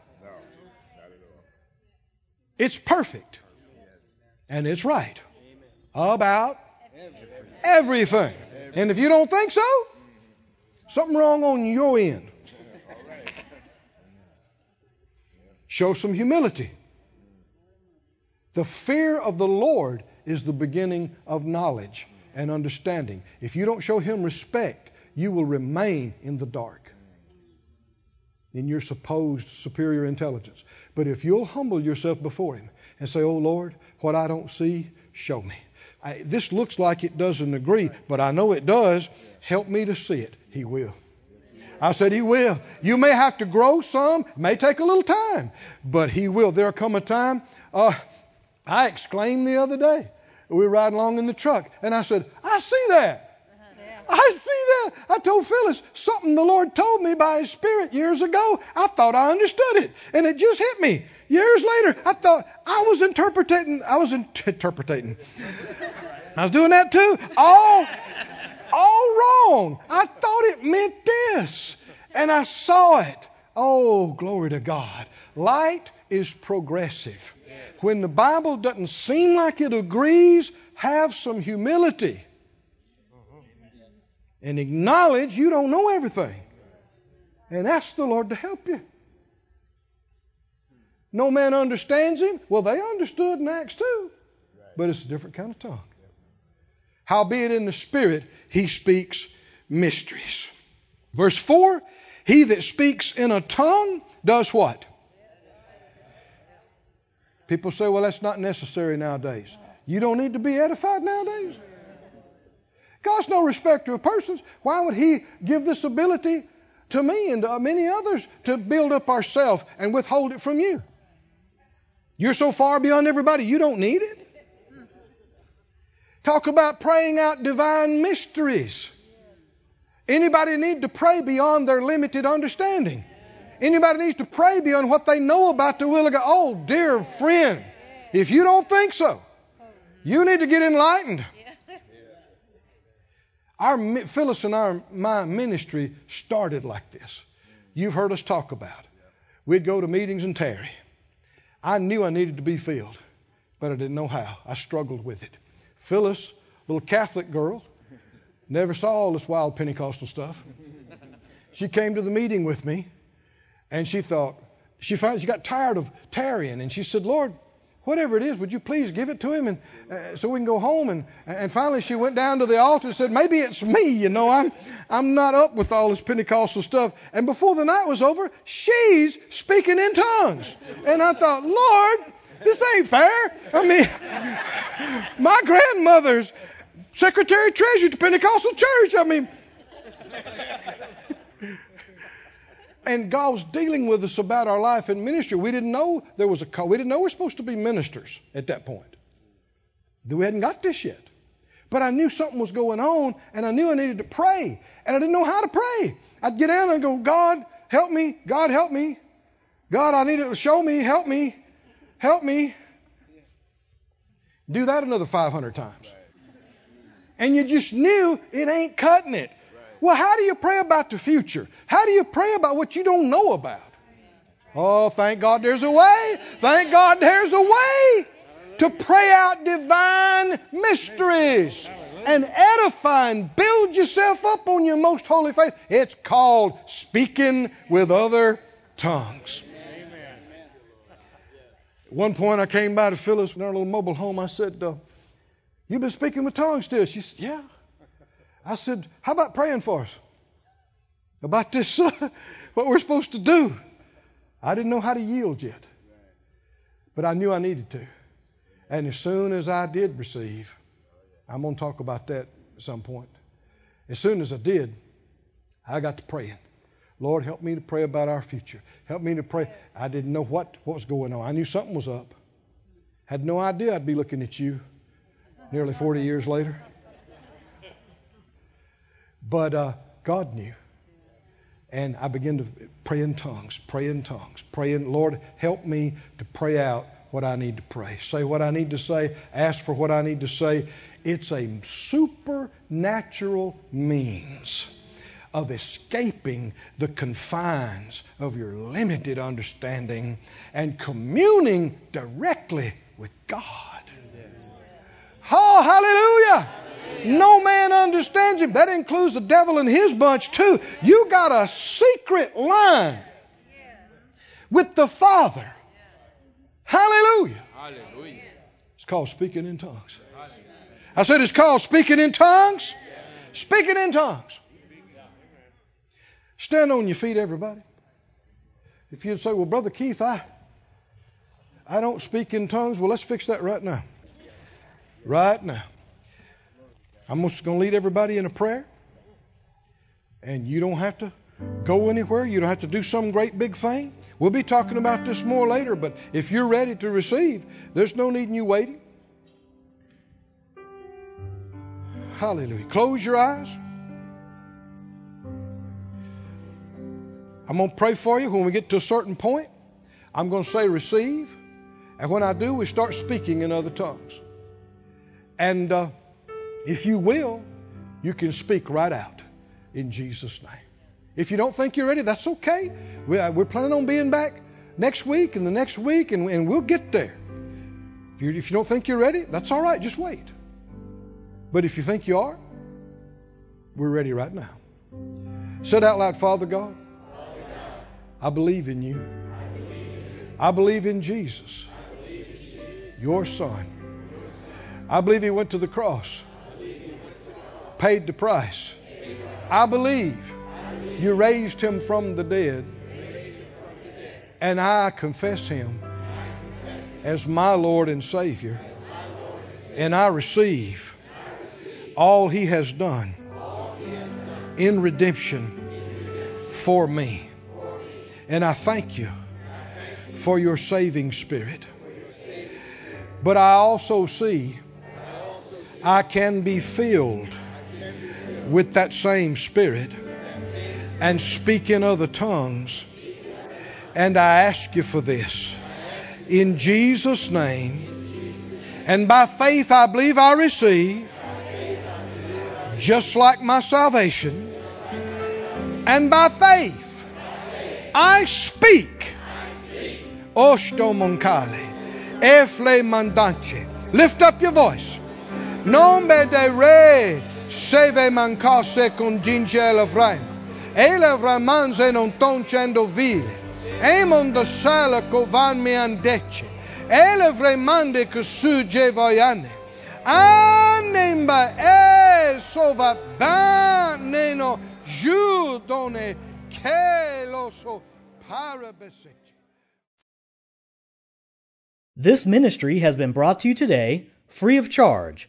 It's perfect. And it's right. About everything. And if you don't think so, something wrong on your end. Show some humility. The fear of the Lord is the beginning of knowledge and understanding. If you don't show Him respect, you will remain in the dark in your supposed superior intelligence. But if you'll humble yourself before Him and say, Oh Lord, what I don't see, show me. I, this looks like it doesn't agree, but I know it does. Help me to see it. He will. I said, He will. You may have to grow some, may take a little time, but He will. There'll come a time. Uh, I exclaimed the other day. We were riding along in the truck, and I said, I see that. I see that. I told Phyllis something the Lord told me by His Spirit years ago. I thought I understood it, and it just hit me. Years later, I thought I was interpreting. I was in- interpreting. I was doing that too. All, all wrong. I thought it meant this, and I saw it. Oh, glory to God. Light is progressive. When the Bible doesn't seem like it agrees, have some humility and acknowledge you don't know everything. And ask the Lord to help you. No man understands him. Well, they understood in Acts 2, but it's a different kind of tongue. Howbeit in the Spirit he speaks mysteries. Verse 4 He that speaks in a tongue does what? People say, well, that's not necessary nowadays. You don't need to be edified nowadays. God's no respecter of persons. Why would He give this ability to me and to many others to build up ourselves and withhold it from you? You're so far beyond everybody, you don't need it. Talk about praying out divine mysteries. Anybody need to pray beyond their limited understanding? Anybody needs to pray beyond what they know about the will of God. Oh, dear friend, if you don't think so, you need to get enlightened. Our Phyllis and our my ministry started like this. You've heard us talk about. It. We'd go to meetings and tarry. I knew I needed to be filled, but I didn't know how. I struggled with it. Phyllis, little Catholic girl, never saw all this wild Pentecostal stuff. She came to the meeting with me and she thought, she finally she got tired of tarrying, and she said, Lord, whatever it is, would you please give it to him and uh, so we can go home? And and finally she went down to the altar and said, maybe it's me. You know, I'm I'm not up with all this Pentecostal stuff. And before the night was over, she's speaking in tongues. And I thought, Lord, this ain't fair. I mean, my grandmother's secretary treasurer to Pentecostal church. I mean. And God was dealing with us about our life in ministry. We didn't know there was a call. We didn't know we are supposed to be ministers at that point. We hadn't got this yet. But I knew something was going on, and I knew I needed to pray. And I didn't know how to pray. I'd get down and go, God, help me. God, help me. God, I need it to show me. Help me. Help me. Do that another 500 times. And you just knew it ain't cutting it. Well, how do you pray about the future? How do you pray about what you don't know about? Oh, thank God there's a way. Thank God there's a way to pray out divine mysteries and edify and build yourself up on your most holy faith. It's called speaking with other tongues. At one point, I came by to Phyllis in our little mobile home. I said, uh, You've been speaking with tongues still? She said, Yeah. I said, How about praying for us? About this, uh, what we're supposed to do. I didn't know how to yield yet, but I knew I needed to. And as soon as I did receive, I'm going to talk about that at some point. As soon as I did, I got to praying. Lord, help me to pray about our future. Help me to pray. I didn't know what, what was going on. I knew something was up. Had no idea I'd be looking at you nearly 40 years later. But uh, God knew. And I began to pray in tongues, pray in tongues, pray in, Lord, help me to pray out what I need to pray, say what I need to say, ask for what I need to say. It's a supernatural means of escaping the confines of your limited understanding and communing directly with God. Oh, hallelujah! No man understands him. That includes the devil and his bunch, too. You got a secret line with the Father. Hallelujah. Hallelujah. It's called speaking in tongues. I said it's called speaking in tongues. Speaking in tongues. Stand on your feet, everybody. If you'd say, Well, Brother Keith, I, I don't speak in tongues, well, let's fix that right now. Right now. I'm just going to lead everybody in a prayer. And you don't have to go anywhere. You don't have to do some great big thing. We'll be talking about this more later, but if you're ready to receive, there's no need in you waiting. Hallelujah. Close your eyes. I'm going to pray for you when we get to a certain point. I'm going to say receive. And when I do, we start speaking in other tongues. And uh, if you will, you can speak right out in Jesus' name. If you don't think you're ready, that's okay. Uh, planning on being back next week and the next week, and, and we'll get there. If you, if you don't think you're ready, that's all right. Just wait. But if you think you are, we're ready right now. Said out loud, Father God, I believe in you. I believe in Jesus, your Son. I believe He went to the cross paid the price. I believe you raised him from the dead, and I confess him as my Lord and Savior, and I receive all he has done in redemption for me. And I thank you for your saving spirit. But I also see I can be filled with that same Spirit and speak in other tongues. And I ask you for this. In Jesus' name. And by faith, I believe I receive, just like my salvation. And by faith, I speak. Osto moncale. Efle mandanche. Lift up your voice. De mancasse. Ele vramanze non vile. De andece. Kusuje voyane. Anemba e sova baneno judone keloso parabeseche. This ministry has been brought to you today free of charge